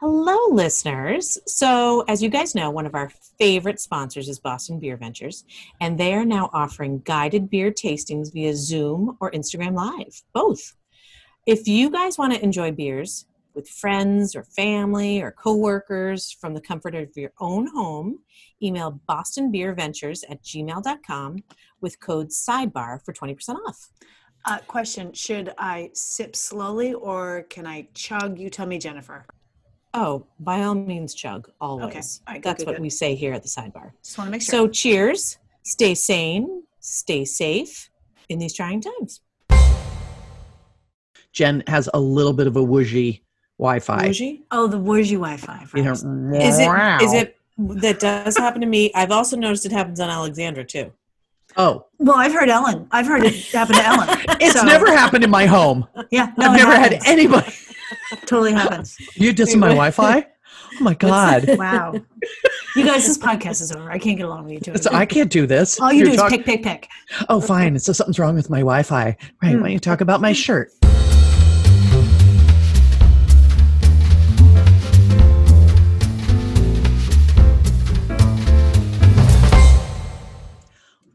Hello, listeners. So, as you guys know, one of our favorite sponsors is Boston Beer Ventures, and they are now offering guided beer tastings via Zoom or Instagram Live, both. If you guys want to enjoy beers with friends or family or coworkers from the comfort of your own home, email bostonbeerventures at gmail.com with code SIDEBAR for 20% off. Uh, question Should I sip slowly or can I chug? You tell me, Jennifer. Oh, by all means, chug always. Okay. All right, good, That's good, what good. we say here at the sidebar. Just want to make sure. So, cheers. Stay sane. Stay safe in these trying times. Jen has a little bit of a woozy Wi-Fi. Bougie? oh, the Woozy Wi Fi. You know, Is it? wow. Is it? That does happen to me. I've also noticed it happens on Alexandra too. Oh, Well, I've heard Ellen. I've heard it happen to Ellen. it's So, never happened in my home. Yeah, no, I've it never had anybody. Totally happens. You did some my Wi-Fi. Oh my god! Wow. you guys, this podcast is over. I can't get along with you two. It's- I can't do this. All you You're do is pick, pick, pick. Oh, fine. So something's wrong with my Wi-Fi. Right? Why don't you talk about my shirt?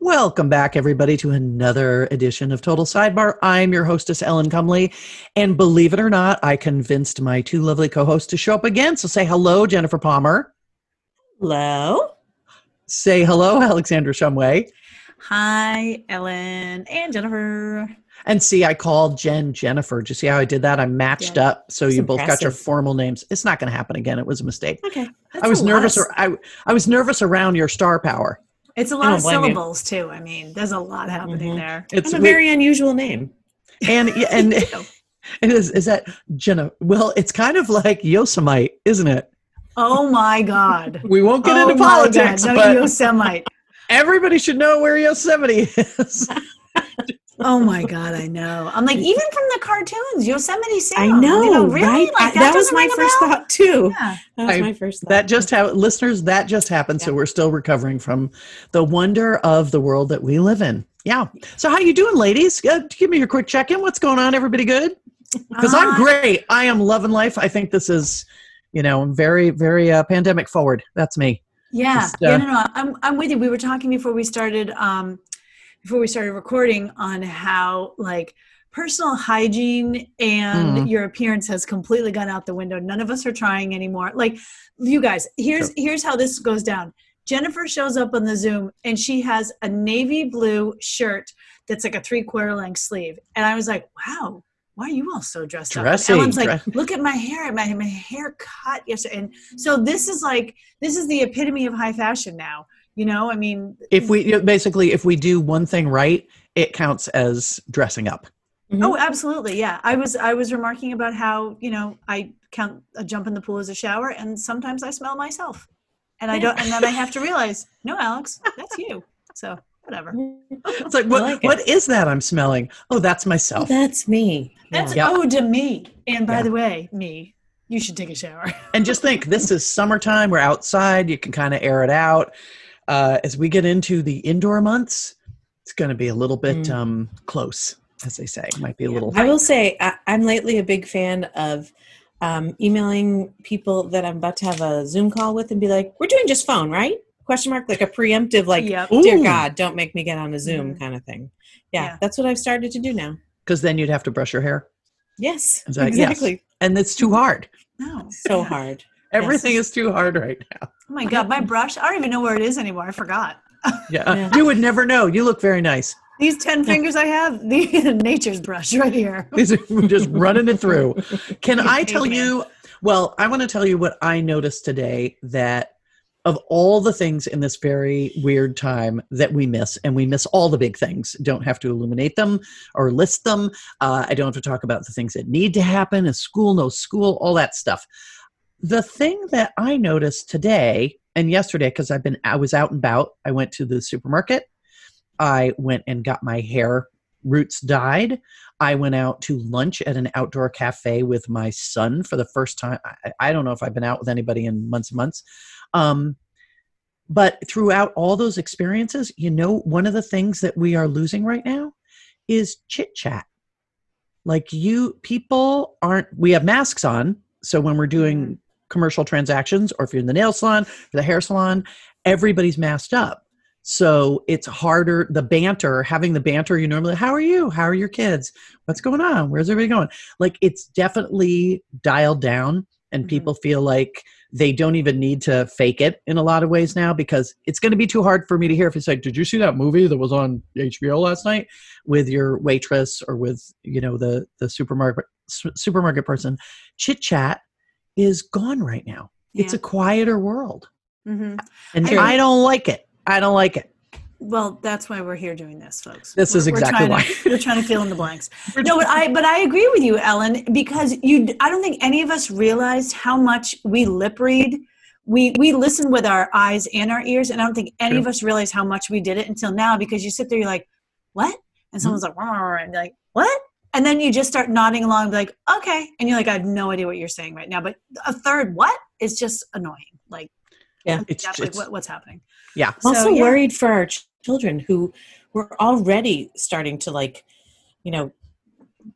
Welcome back, everybody, to another edition of Total Sidebar. I'm your hostess, Ellen Cumley. And believe it or not, I convinced my two lovely co hosts to show up again. So say hello, Jennifer Palmer. Hello. Say hello, Alexandra Shumway. Hi, Ellen and Jennifer. And see, I called Jen Jennifer. Do you see how I did that? I matched Yeah. up so That's you both got your formal names. It's not going to happen again. It was a mistake. Okay. I was nervous. Or, I I was nervous around your star power. It's a lot of blame you. syllables too. I mean, there's a lot happening Mhm. there. It's It's a very unusual name. and yeah, and it is is that Jenna? Well, it's kind of like Yosemite, isn't it? Oh my God. We won't get oh into my politics, God. No but Yosemite. everybody should know where Yosemite is. Oh my God, I know. I'm like, even from the cartoons, Yosemite Sam. I know, You know, really? right? Like, I- that was my first bell? thought too. Yeah. That was I- my first thought. that just how listeners that just happened. So we're still recovering from the wonder of the world that we live in. Yeah. So how you doing, ladies? Uh, give me your quick check in. What's going on? Everybody good? because I'm Uh, great. I am loving life. I think this is, you know, very, very uh, pandemic forward. That's me. Yeah, Just, yeah, uh, no, no, I'm, I'm with you. We were talking before we started, um, before we started recording on how like personal hygiene and Mhm. your appearance has completely gone out the window. None of us are trying anymore. Like, you guys, here's here's how this goes down. Jennifer shows up on the Zoom and she has a navy blue shirt that's like a three quarter length sleeve, and I was like, wow. Why are you all so dressed Dressy, up? Ellen's like, look at my hair, my my hair cut yesterday, and so this is like this is the epitome of high fashion now. You know, I mean, If we you know, basically, if we do one thing right, it counts as dressing up. Mm-hmm. oh, absolutely, yeah. I was I was remarking about how you know I count a jump in the pool as a shower, and sometimes I smell myself, and I don't, and then I have to realize, no, Alex, that's you. So whatever. It's like, what, like it. what is that I'm smelling? Oh, that's myself. That's me. That's Yeah. ode to me. And by Yeah. the way, me, you should take a shower. and just think, this is summertime. We're outside. You can kind of air it out. Uh, as we get into the indoor months, it's going to be a little bit Mm. um, close, as they say. Might be a Yeah. little. I will say I, I'm lately a big fan of um, emailing people that I'm about to have a Zoom call with and be like, "We're doing just phone, right?" Question mark, like a preemptive, like, Yep. "Dear Ooh. God, don't make me get on a Zoom" Mhm. kind of thing. Yeah, Yeah. that's what I've started to do now. Because then you'd have to brush your hair. Yes, Is that- yes. exactly. And it's too hard. No, So hard. Everything Yes. is too hard right now. Oh my god, my brush! I don't even know where it is anymore. I forgot. Yeah. Yeah. You would never know. You look very nice. These ten fingers I have, the nature's brush right here. These are just running it through. Can I tell you? Well, I want to tell you what I noticed today that of all the things in this very weird time that we miss, and we miss all the big things, don't have to illuminate them or list them. Uh, I don't have to talk about the things that need to happen, a school, no school, all that stuff. The thing that I noticed today and yesterday, because I've been, I was out and about, I went to the supermarket. I went and got my hair roots dyed. I went out to lunch at an outdoor cafe with my son for the first time. I, I don't know if I've been out with anybody in months and months. Um, but throughout all those experiences, you know, one of the things that we are losing right now is chit chat. Like you, people aren't, we have masks on. So when we're doing commercial transactions or if you're in the nail salon or the hair salon, everybody's masked up. So it's harder the banter, having the banter you normally, how are you? How are your kids? What's going on? Where's everybody going? Like it's definitely dialed down and Mhm. people feel like they don't even need to fake it in a lot of ways now because it's going to be too hard for me to hear if it's like, did you see that movie that was on HBO last night with your waitress or with you know the the supermarket supermarket person? Chit chat is gone right now. It's a quieter world, hmm and I- I don't like it. I don't like it. Well, that's why we're here doing this, folks. This is We're- we're exactly trying why. To, we're trying to fill in the blanks. No, but I but I agree with you, Ellen, because you. I don't think any of us realized how much we lip read. We we listen with our eyes and our ears, and I don't think any of us realize how much we did it until now. Because you sit there, you're like, "What?" and someone's like, "Rrr," and like, "What?" And then you just start nodding along, like, "Okay," and you're like, "I have no idea what you're saying right now." But a third what is just annoying. Like, Yeah. It's- that's like it's- what, what's happening. Yeah, I'm also yeah. worried for our ch- children who were already starting to like you know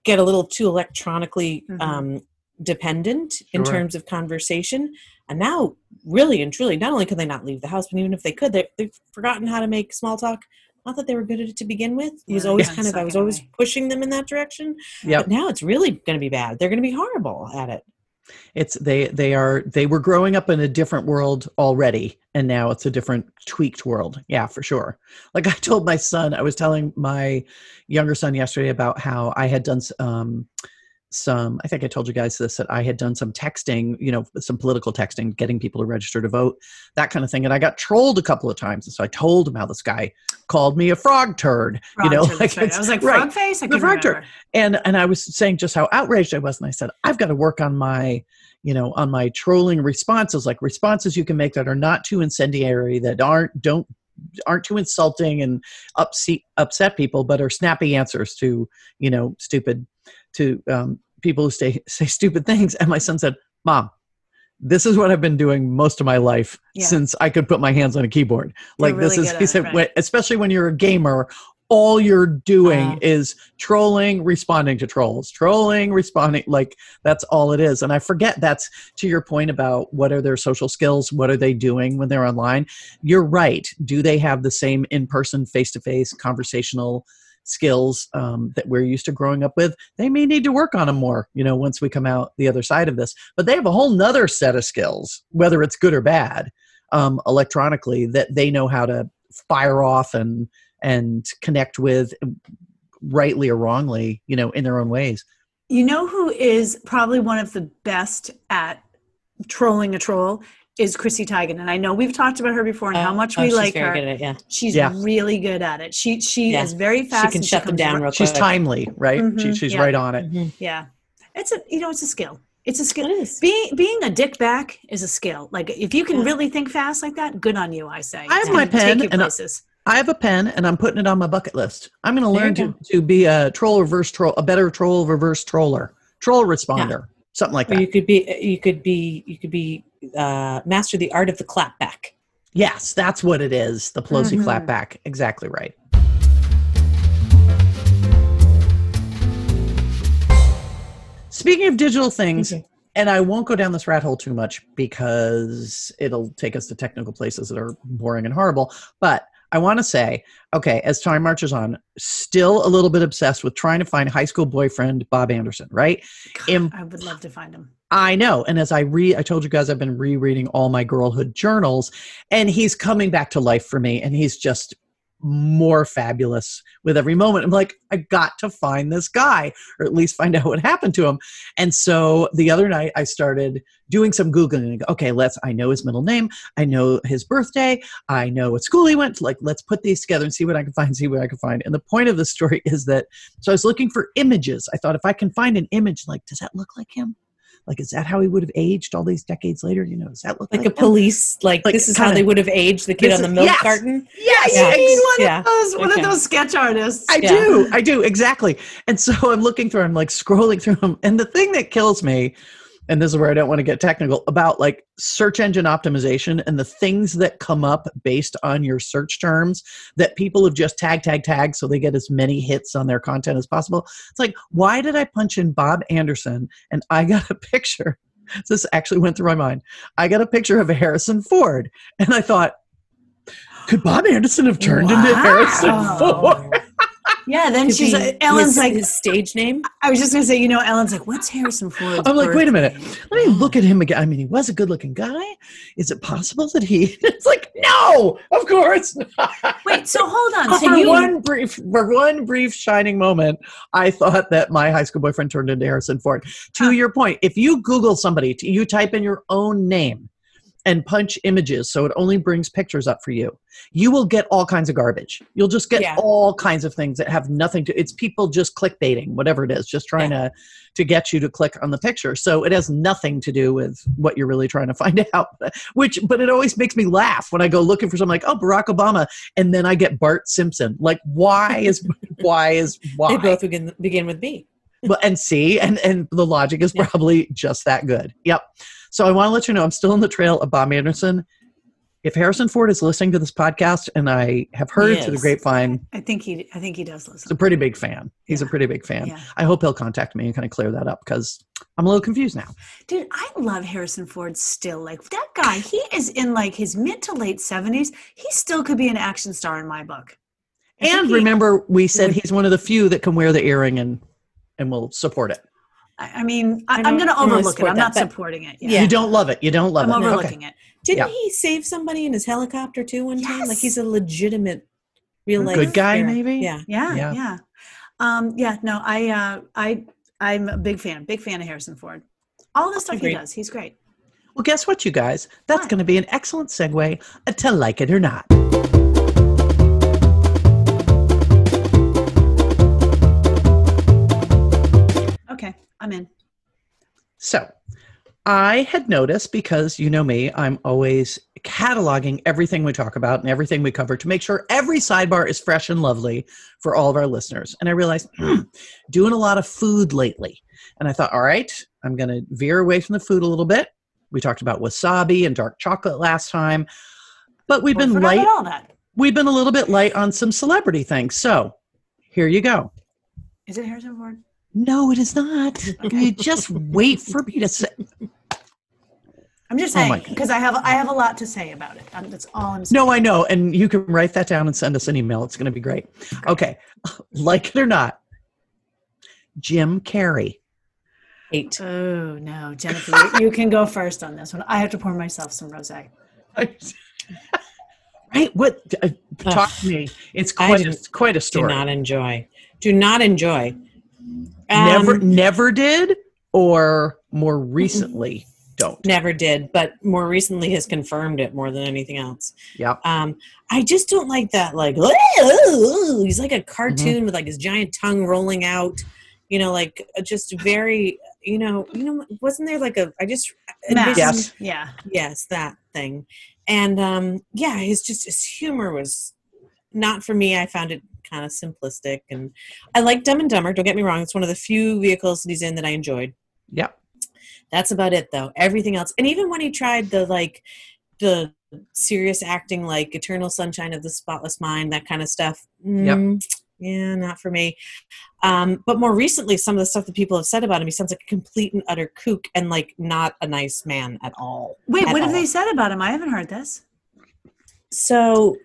get a little too electronically Mhm. um, dependent in terms of conversation and now really and truly not only can they not leave the house but even if they could they've forgotten how to make small talk not that they were good at it to begin with. It was Yeah, always yeah. kind of i was always pushing them in that direction. Yep. but now it's really going to be bad. They're going to be horrible at it. It's they they are they were growing up in a different world already and now it's a different tweaked world. Yeah for sure. Like i told my son i was telling my younger son yesterday about how i had done um some i think i told you guys this that i had done some texting you know some political texting getting people to register to vote that kind of thing and i got trolled a couple of times and so i told him how this guy called me a frog turd you know Frog turd, that's right. it's- I was like, right frog face? I The frog turd. and and I was saying just how outraged I was, and I said I've got to work on my, you know, on my trolling responses, like responses you can make that are not too incendiary, that aren't don't aren't too insulting and upset upset people, but are snappy answers to you know stupid to um, people who say say stupid things. And my son said, "Mom." This is what I've been doing most of my life Yeah. since I could put my hands on a keyboard. Like this is, he said, right. especially when you're a gamer, all you're doing Wow. is trolling responding to trolls trolling responding like that's all it is and i forget that's to your point about what are their social skills what are they doing when they're online you're right do they have the same in-person face-to-face conversational skills um, that we're used to growing up with they may need to work on them more you know once we come out the other side of this. But they have a whole nother set of skills whether it's good or bad um, electronically that they know how to fire off and and connect with rightly or wrongly you know in their own ways. You know who is probably one of the best at trolling a troll is Chrissy Teigen, and I know we've talked about her before and how Oh, much oh, we she's like very her. good at it, yeah She's Yeah. really good at it. She she Yeah. is very fast. she can and shut them down ri- real she's timely right she, Mhm, she's yeah. right on it Mhm. Yeah, it's a you know it's a skill. It's a skill. it is Being being a dick back is a skill. Like if you can Yeah. really think fast like that, good on you. I say. I have It's my pen Take you and I- places. i have a pen and i'm putting it on my bucket list i'm going to learn to, to be a troll reverse troll a better troll reverse troller troll responder something like or that you could be you could be you could be uh master the art of the clapback yes that's what it is the pelosi Mhm. clapback exactly right speaking of digital things Okay. and I won't go down this rat hole too much because it'll take us to technical places that are boring and horrible. But I want to say, okay, as time marches on, still a little bit obsessed with trying to find high school boyfriend Bob Anderson, right? God, Im- I would love to find him. I know. And as I read, I told you guys I've been rereading all my girlhood journals, and he's coming back to life for me, and he's just more fabulous with every moment. I'm like, I got to find this guy, or at least find out what happened to him. And so the other night, I started doing some googling. Okay, let's. I know his middle name. I know his birthday. I know what school he went. to. Like, let's put these together and see what I can find. See what I can find. And the point of the story is that. So I was looking for images. I thought if I can find an image, like, does that look like him? Like, is that how he would have aged all these decades later? You know, does that look like like, a him? police like, Like, this is how kinda- they would have aged the kid on the milk yes. carton Yes, You Yeah. need one Yeah. of those one Okay. of those sketch artists. I Yeah. do. I do. Exactly. And so I'm looking through, I'm like scrolling through them. And the thing that kills me, and this is where I don't want to get technical, about like search engine optimization and the things that come up based on your search terms that people have just tag, tag, tag so they get as many hits on their content as possible. It's like, why did I punch in Bob Anderson and I got a picture this actually went through my mind. I got a picture of Harrison Ford, and I thought, could Bob Anderson have turned into Wow. Harrison Ford? Yeah, then she's like, Ellen's his, like, his stage name. I was just gonna say, you know, Ellen's like, what's Harrison Ford? I'm like, wait a minute. Let me look at him again. I mean, he was a good looking guy. Is it possible that he? It's like, no, of course not. Wait, so hold on. So for you, one brief, for one brief shining moment, I thought that my high school boyfriend turned into Harrison Ford. To Huh. your point, if you Google somebody, you type in your own name and punch images, so it only brings pictures up for you. You will get all kinds of garbage. You'll just get Yeah. all kinds of things that have nothing to. It's people just clickbaiting, whatever it is, just trying to to get you to click on the picture. So it has nothing to do with what you're really trying to find out. Which, but it always makes me laugh when I go looking for something like, oh, Barack Obama, and then I get Bart Simpson. Like, why is why is why? They both begin begin with B. well, and see, and and the logic is Yeah. probably just that good. Yep. So I want to let you know I'm still on the trail of Bob Anderson. If Harrison Ford is listening to this podcast, and I have heard through the grapevine, I think he, I think he does listen. he's a pretty big fan. He's a pretty big fan. Yeah. I hope he'll contact me and kind of clear that up because I'm a little confused now. Dude, I love Harrison Ford still. Like that guy, he is in like his mid to late seventies. He still could be an action star in my book. I And he- remember, we said he's one of the few that can wear the earring and and will support it. I, I mean, I, I I'm going to overlook it. I'm that, not but- supporting it. Yeah. You don't love it. You don't love it. I'm it. Okay. overlooking it. Didn't Yeah. he save somebody in his helicopter too one time? Like he's a legitimate real life Good guy, hero. maybe? Yeah. Yeah, Yeah. yeah, Um, yeah. No, I, uh, I, I'm a big fan. Big fan of Harrison Ford. All the stuff Agreed. he does, he's great. Well, guess what, you guys? That's going to be an excellent segue to like it or not. I'm in. So, I had noticed because you know me, I'm always cataloging everything we talk about and everything we cover to make sure every sidebar is fresh and lovely for all of our listeners. And I realized, hmm, doing a lot of food lately. And I thought, all right, I'm going to veer away from the food a little bit. We talked about wasabi and dark chocolate last time, but we've Well, been light. all that. We've been a little bit light on some celebrity things. So, here you go. Is it Harrison Ford? No, it is not. You just wait for me to say. I'm just Oh saying my- because I have I have a lot to say about it. Um, that's all I'm saying. No, I know. And you can write that down and send us an email. It's going to be great. Okay. Like it or not, Jim Carrey. Eight. Oh no, Jennifer, you, you can go first on this one. I have to pour myself some rosé. right? What? Uh, talk to me. It's I quite a, didn't- quite a Do story. not enjoy. Do not enjoy. Never, Um, never did, or more recently don't. never did, but more recently has confirmed it more than anything else. Yeah. Um, I just don't like that. Like, "Ooh," he's like a cartoon with like his giant tongue rolling out. You know, like uh, just very. You know, you know, wasn't there like a? I just envisioned- Yes. Yeah. yes, that thing, and um, yeah, his just his humor was not for me. I found it kind of simplistic, and I like Dumb and Dumber. Don't get me wrong; it's one of the few vehicles that he's in that I enjoyed. Yep. That's about it, though. Everything else, and even when he tried the like the serious acting, like Eternal Sunshine of the Spotless Mind, that kind of stuff. mm, Yeah, not for me. Um, but more recently, some of the stuff that people have said about him, he sounds like a complete and utter kook and like not a nice man at all. Wait, At what have they said about him? I haven't heard this. So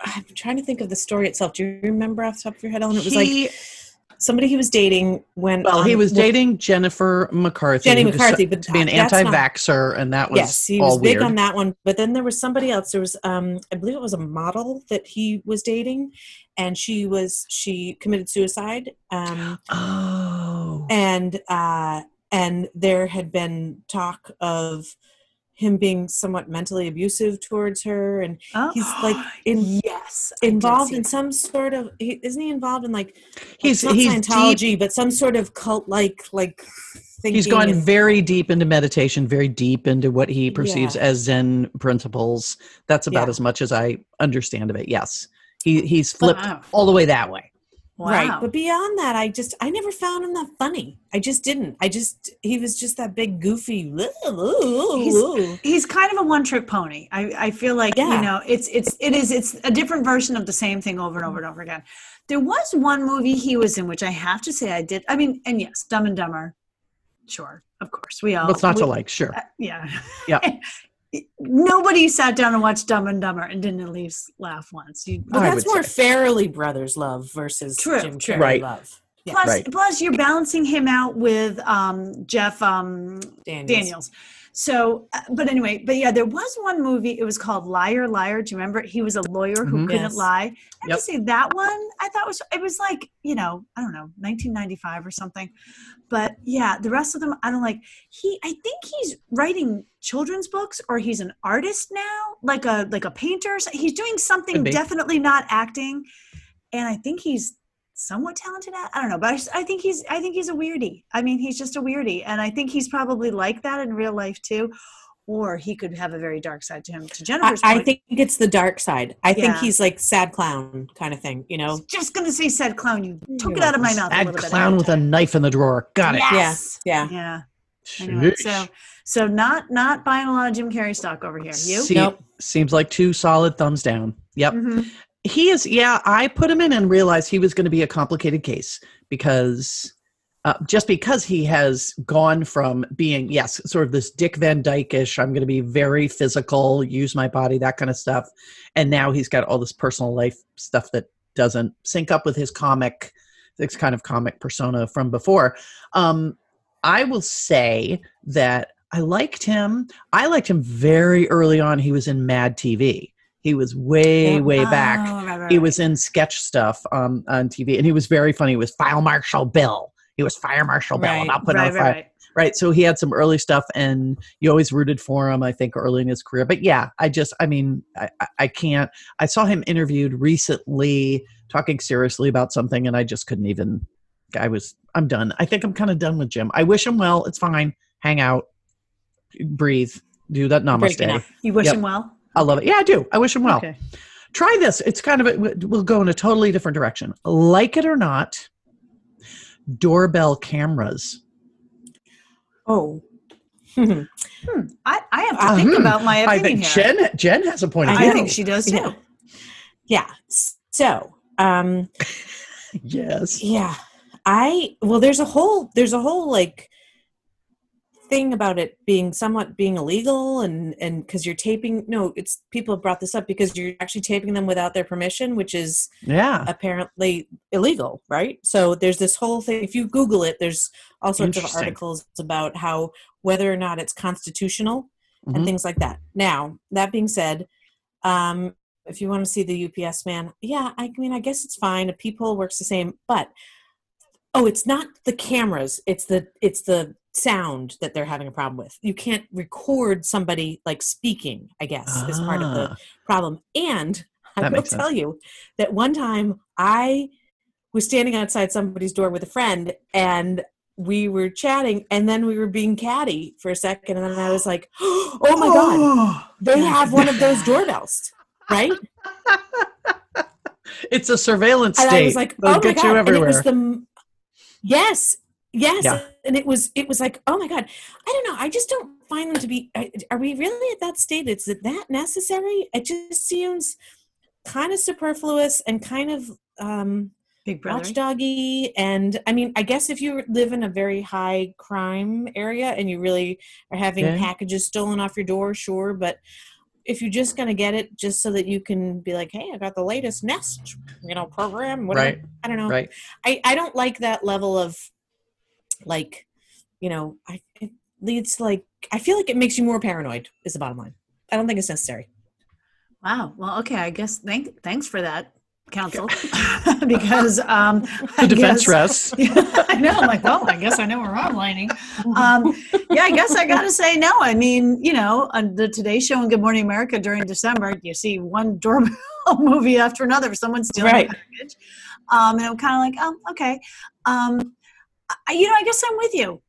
I'm trying to think of the story itself. Do you remember off the top of your head, Ellen? It was He- like somebody he was dating when well, he on- was dating Jennifer McCarthy. Jenny McCarthy, but to be an anti-vaxxer, and that was yes, he was big weird. on that one. But then there was somebody else. There was, um, I believe it was a model that he was dating, and she was she committed suicide. Um, Oh. and uh, and there had been talk of him being somewhat mentally abusive towards her, and Oh, he's like in yes, involved in some sort of he, isn't he involved in like He's- he's Scientology deep- but some sort of cult like like He's gone and- very deep into meditation, very deep into what he perceives Yeah. as Zen principles. That's about Yeah. as much as I understand of it. Yes, he he's flipped Wow. all the way that way. Wow. right but beyond that I just I never found him that funny I just didn't I just he was just that big goofy He's- he's kind of a one-trick pony. I, I feel like Yeah. you know it's it's it is it's a different version of the same thing over and over and over again. There was one movie he was in which I have to say I did. I mean, and yes, Dumb and Dumber. Sure, of course, we all. What's not we- to like? Sure. uh, yeah. Yeah. Nobody sat down and watched Dumb and Dumber and didn't at least laugh once. You, Well, that's more say. Farrelly Brothers love versus True, Jim true. Carrey Right. love. Yeah. plus, Right. plus, you're balancing him out with um, Jeff um, Daniels. Daniels. So, uh, but anyway, but yeah, there was one movie. It was called Liar, Liar. Do you remember? He was a lawyer who Mhm. couldn't Yes. lie. I have Yep. to say that one. I thought was it was like you know I don't know 1995 or something. But yeah, the rest of them I don't like. He I think he's writing children's books or he's an artist now, like a like a painter. so- He's doing something definitely not acting, and I think he's somewhat talented at. I don't know, but I, just- I think he's I think he's a weirdie. I mean, he's just a weirdie, and I think he's probably like that in real life too. Or he could have a very dark side to him. To I, Jennifer's I point, think it's the dark side. I think he's like sad clown kind of thing, you know? just gonna say sad clown. You took You're it out of my welcome. mouth. a little clown ahead with a knife in the drawer. Got it. Yes. Yeah. Yeah. Anyway, so so not not buying a lot of Jim Carrey stock over here. You? See- Nope. Seems like two solid thumbs down. Yep. Mhm. He is yeah i put him in and realized he was going to be a complicated case because uh, just because he has gone from being yes sort of this dick van dyke-ish i'm going to be very physical use my body that kind of stuff and now he's got all this personal life stuff that doesn't sync up with his comic this kind of comic persona from before. Um, i will say that i liked him. I liked him very early on. He was in mad tv he was way way back Oh, right, right, he was in sketch stuff um, on TV, and he was very funny. He was Fire Marshal Bill. He was Fire Marshal Bill, and Right, I'll put right, on right, fire. right. Right. So he had some early stuff, and you always rooted for him. I think early in his career, but yeah, I just, I mean, I, I- can't. I saw him interviewed recently, talking seriously about something, and I just couldn't even. I was, I'm done. I think I'm kind of done with Jim. I wish him well. It's fine. Hang out, breathe, do that namaste. You wish Yep. him well. I love it. Yeah, I do. I wish him well Okay. try this. It's kind of a, we'll go in a totally different direction. Like it or not, doorbell cameras. Oh. Hmm. I, I have to think hmm. about my I opinion think here. Jen Jen has a point of I think she does too. Yeah. yeah. So, um, yes. yeah, I, well, there's a whole, there's a whole like thing about it being somewhat being illegal and, and cause you're taping, no, it's people have brought this up because you're actually taping them without their permission, which is Yeah. apparently illegal, right? So there's this whole thing. If you Google it, there's all sorts of articles about how whether or not it's constitutional Mhm. and things like that. Now, that being said, um, if you want to see the UPS man, yeah, I mean, I guess it's fine. A peephole works the same, but oh, it's not the cameras; it's the it's the sound that they're having a problem with. You can't record somebody like speaking. I guess is part of the Ah, problem. And I That will sense. tell you that one time I was standing outside somebody's door with a friend and we were chatting and then we were being catty for a second and then I was like, oh my God, they have one of those doorbells, right? It's a surveillance And state. I was like, They'll oh my get God. you And it everywhere. was the, yes, yes. Yeah. And it was, it was like, oh my God. I don't know. I just don't find them to be, are we really at that state? Is it that necessary? It just seems kind of superfluous and kind of, um, Big brother. watchdoggy and i mean i guess if you live in a very high crime area and you really are having Yeah. packages stolen off your door sure but if you're just going to get it just so that you can be like hey i got the latest nest you know program whatever right. i don't know Right. I, I don't like that level of like you know i it leads to like i feel like it makes you more paranoid is the bottom line i don't think it's necessary Wow. Well, okay. I guess thank thanks for that, counsel, because um, The defense guess, rests. I know. I'm like, well, I guess I know where I'm lining. Um, yeah, I guess I got to say no. I mean, you know, on the Today Show and Good Morning America during December, you see one doorbell movie after another, someone stealing Right. a package, um, and I'm kind of like, oh, okay. Um, I, you know, I guess I'm with you.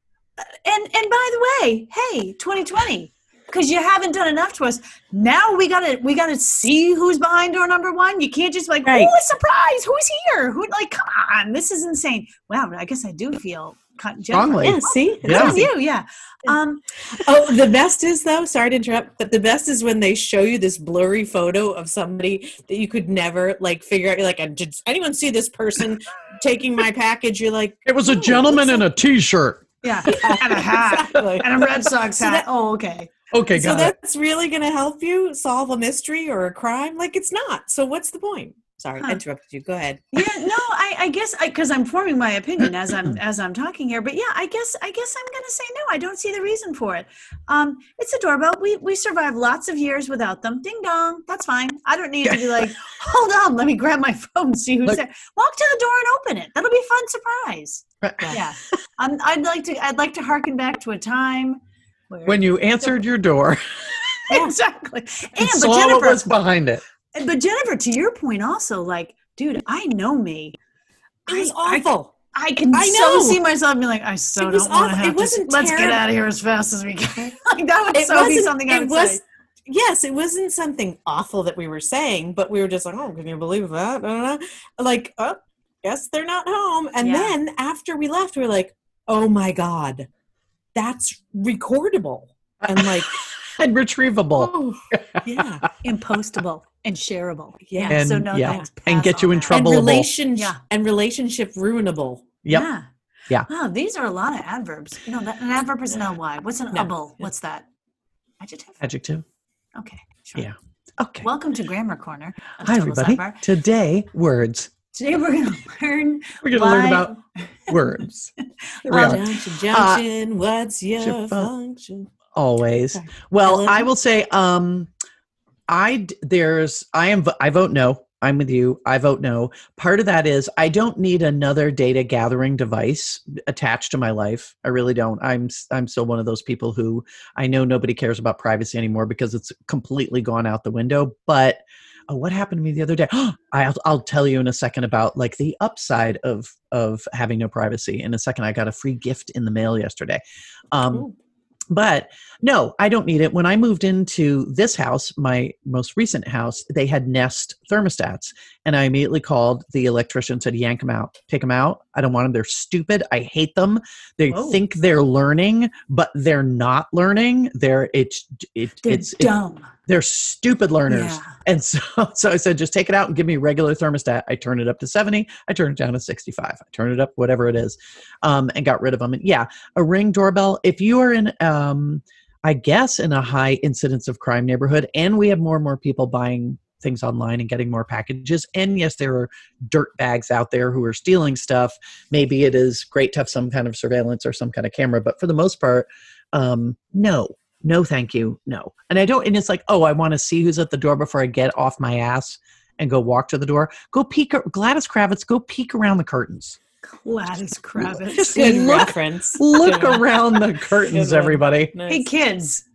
And and by the way, hey, 2020, because you haven't done enough to us. Now we gotta we gotta see who's behind door number one. You can't just like, Right. oh, surprise, who's here? Who like, come on, this is insane. Wow, I guess I do feel con- Strongly. yeah see Good Yeah. on you, yeah. Um, Oh, the best is though. Sorry to interrupt, but the best is when they show you this blurry photo of somebody that you could never like figure out. You're like, did anyone see this person taking my package? You're like, It was a Oh, gentleman in a t-shirt. Yeah, and a hat, Exactly. and a Red Sox So hat. that- oh, okay. Okay, so got it. that's really going to help you solve a mystery or a crime? Like it's not. So what's the point? Sorry, I Huh. interrupted you. Go ahead. Yeah, no, I, I guess because I'm forming my opinion as I'm as I'm talking here. But yeah, I guess I guess I'm going to say no. I don't see the reason for it. Um, it's a doorbell. We we survived lots of years without them. Ding dong, that's fine. I don't need to be like, hold on, let me grab my phone and see who's Like- there. Walk to the door and open it. That'll be a fun surprise. Right. Yeah, um, I'd like to I'd like to harken back to a time where When you answered your door, exactly. And and but saw what Jennifer, was behind it. But Jennifer, to your point, also like, dude, I know me. It was I- I- awful. I can I so know. see myself being like, I so It don't want to have It to. wasn't Let's get out of here as fast as we can. like that would it so be something I would was, say. Yes, it wasn't something awful that we were saying, but we were just like, "Oh, can you believe that?" Da. Like, oh, guess they're not home. And Yeah. then after we left, we were like, "Oh my god, that's recordable!" And like, And retrievable. oh, yeah, Impostable and shareable. Yeah. And so no yeah. thanks. And get you in trouble. and Troubleable. relationship Yeah. and relationship ruinable. Yep. Yeah. Yeah. Wow, these are a lot of adverbs. No, that, an adverb is an ly. What's an No. able? What's that? Adjective. Adjective. Okay. Sure. Yeah. Okay. Welcome to Grammar Corner. Hi, everybody. sidebar. Today, words. Today we're going to learn. We're going to learn about words. Here we are. Junction, junction. what's your Junction. function? Always. Well, Ellen? I will say, um, I there's I am I vote no. I'm with you. I vote no. Part of that is I don't need another data gathering device attached to my life. I really don't. I'm I'm still one of those people who I know nobody cares about privacy anymore because it's completely gone out the window. But uh, what happened to me the other day? I'll I'll tell you in a second about like the upside of of having no privacy. In a second, I got a free gift in the mail yesterday. Um. But no, I don't need it. When I moved into this house, my most recent house, they had Nest thermostats. And I immediately called the electrician, said, yank them out, take them out. I don't want them. They're stupid. I hate them. They Whoa. think they're learning, but they're not learning. They're, it's, it, They're it's, it- dumb. They're stupid learners. Yeah. And so, so I said, just take it out and give me a regular thermostat. I turn it up to 70. I turn it down to 65. I turn it up, whatever it is, um, and got rid of them. And yeah, a ring doorbell. If you are in, um, I guess, in a high incidence of crime neighborhood, and we have more and more people buying things online and getting more packages. And yes, there are dirt bags out there who are stealing stuff. Maybe it is great to have some kind of surveillance or some kind of camera, but for the most part, um, no, no, thank you, no. And I don't. And it's like, oh, I want to see who's at the door before I get off my ass and go walk to the door. Go peek. Gladys Kravitz, go peek around the curtains. Gladys Kravitz. Just Good look, reference. look around the curtains, everybody. Nice. Hey, kids.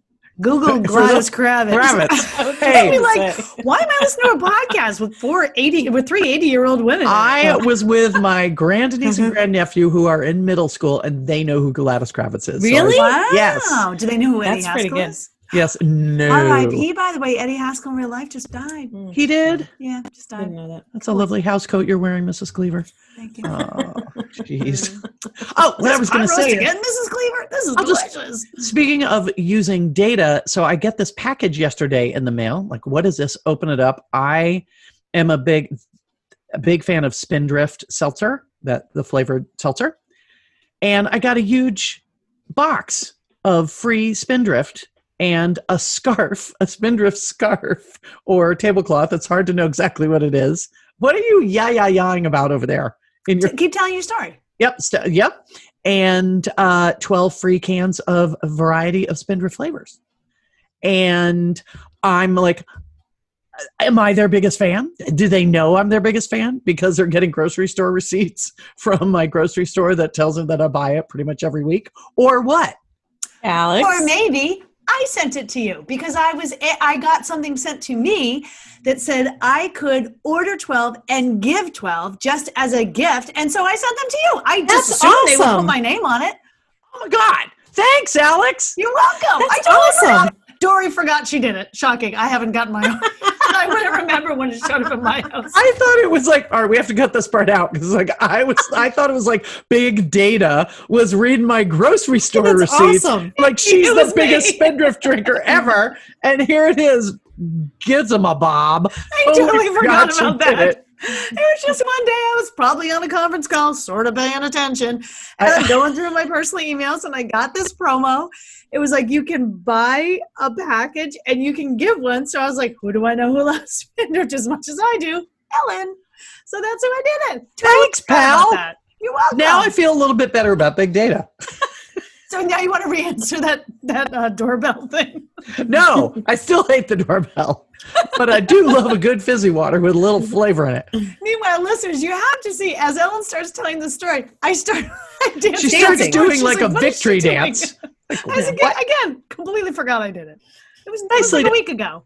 Google Gladys Kravitz. Kravitz. I was Hey. Be like, why am I listening to a podcast with four 80 with three 80 year old women? I was with my grandniece and grandnephew who are in middle school, and they know who Gladys Kravitz is. So I- Really? Wow. Yes. Do they know who Eddie That's pretty good. is? Yes, no. R.I.P. By the way, Eddie Haskell in real life just died. Mm, He did. Yeah, just died. Didn't know that. That's a lovely house coat you're wearing, Mrs. Cleaver. Thank you. Oh, jeez. Oh, what I was going to say. again, Mrs. Cleaver. This is I'll just- delicious. Speaking of using data, so I get this package yesterday in the mail. Like, what is this? Open it up. I am a big, a big fan of Spindrift seltzer, that the flavored seltzer, and I got a huge box of free Spindrift and a scarf, a Spindrift scarf or tablecloth. It's hard to know exactly what it is. What are you yah yah yahing about over there? In your Keep telling your story. Yep. St- yep. And uh, 12 free cans of a variety of Spindrift flavors. And I'm like, am I their biggest fan? Do they know I'm their biggest fan because they're getting grocery store receipts from my grocery store that tells them that I buy it pretty much every week? Or what? Alex. Or maybe I sent it to you because I was eh, I got something sent to me that said I could order 12 and give 12 just as a gift and so I sent them to you. I just That's assumed they would put my name on it. Oh my God. Thanks, Alex. You're welcome. That's I totally awesome. Forgot. Dory forgot she did it. Shocking. I haven't gotten my own. I wouldn't remember when it showed up in my house. I thought it was like, all right, we have to cut this part out because like I was, I thought it was like big data was reading my grocery store That's receipts. awesome. Like she's It the was biggest me. spindrift drinker ever, and here it is. Gives him a bob. I Oh, totally we forgot forgot about that. it. it was just one day I was probably on a conference call, sort of paying attention, and I'm going through my personal emails, and I got this promo. It was like you can buy a package and you can give one. So I was like, who do I know who loves Spindrift as much as I do? Ellen. So that's who I did it. Thanks, pal. You're welcome. Now I feel a little bit better about big data. so now you want to re-answer that that uh, doorbell thing? No, I still hate the doorbell, but I do love a good fizzy water with a little flavor in it. Meanwhile, listeners, you have to see as Ellen starts telling the story. I start. I She starts doing She's like a "What is she victory doing?" dance. Like, I was again, again, completely forgot I did it. It was, it was Nicely like a week ago.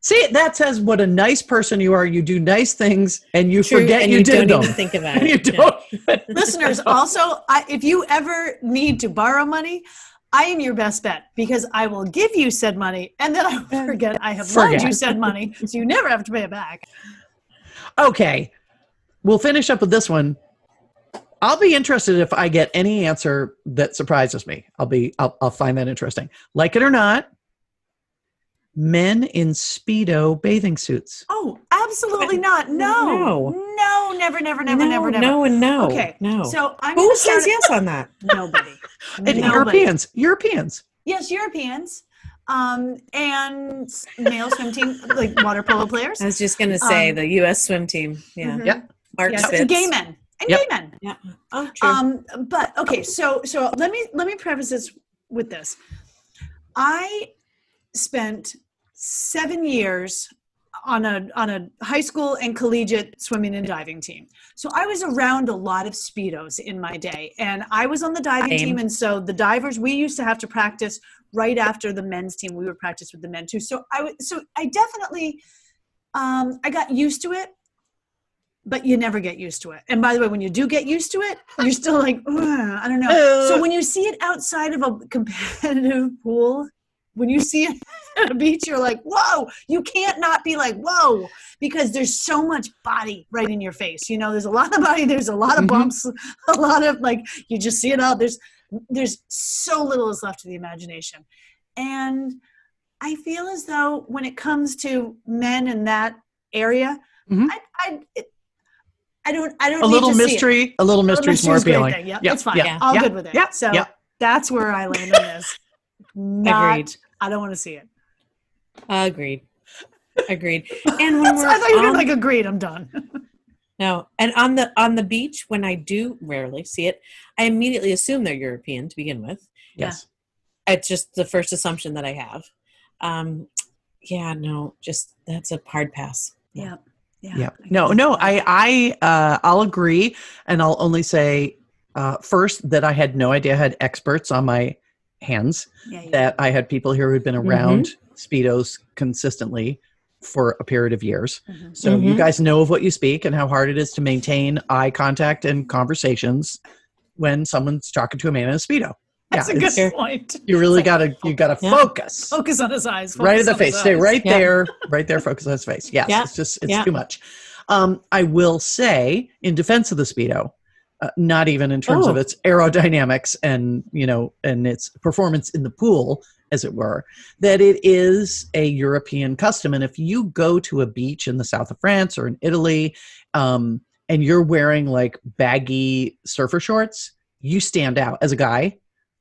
See, that says what a nice person you are. You do nice things and you True, forget and you, you did don't them. even think about And you it. Yeah. don't. Listeners, also, I, if you ever need to borrow money, I am your best bet because I will give you said money and then I will forget I have loaned you said money, so you never have to pay it back. Okay, we'll finish up with this one. I'll be interested if I get any answer that surprises me. I'll be I'll, I'll find that interesting. Like it or not, men in speedo bathing suits. Oh, absolutely not. No, No. no, never, never, never, no, never, never. no, and no. Okay, no. So I'm Who says start- yes on that? Nobody. And Nobody. Europeans, Europeans. Yes, Europeans. Um, and male swim team, like water polo players. I was just gonna say Um, the U.S. swim team. Yeah, Mhm. Yep. Mark Yes, Spitz. gay men and Yep. gay men. Oh, true. Um, but okay, so so let me let me preface this with this. I spent seven years on a on a high school and collegiate swimming and diving team. So I was around a lot of speedos in my day, and I was on the diving Same. team. And so the divers, we used to have to practice right after the men's team. We would practice with the men too. So I would so I definitely um, I got used to it but you never get used to it. And by the way, when you do get used to it, you're still like, I don't know. Uh. so when you see it outside of a competitive pool, when you see it at a beach, you're like, whoa, you can't not be like, whoa, because there's so much body right in your face. You know, there's a lot of body, there's a lot of Mhm. bumps, a lot of like, you just see it all. There's, there's so little is left to the imagination. And I feel as though when it comes to men in that area, Mhm. I, I, it, I don't, I don't. A need little to see it. mystery, a little A little mystery is more mystery's appealing. thing. Yeah, Yep, it's fine. yep, All yep, good with it. yep, so yep. that's where I land on this. Not, Agreed. I don't want to see it. Agreed. Agreed. And when we're I thought you were on- like, agreed. I'm done. No, and on the on the beach when I do rarely see it, I immediately assume they're European to begin with. Yes. It's just the first assumption that I have. Um, yeah, no, just that's a hard pass. Yeah. Yeah. Yeah. No, no, I, I, uh, I'll agree. And I'll only say, uh, first that I had no idea I had experts on my hands, Yeah. yeah. that I had people here who'd been around Speedos consistently for a period of years. Mhm. So you Mhm. guys know of what you speak and how hard it is to maintain eye contact and conversations when someone's talking to a man in a Speedo. That's yeah, a good point. You really like, gotta, you gotta Yeah. focus. Focus on his eyes. right at the face. Stay right Yeah. there, right there. Focus on his face. Yes, Yeah. it's just it's too much. Um, I will say, in defense of the speedo, uh, not even in terms of Oh. its aerodynamics and you know and its performance in the pool, as it were, that it is a European custom. And if you go to a beach in the south of France or in Italy, um, and you're wearing like baggy surfer shorts, you stand out as a guy.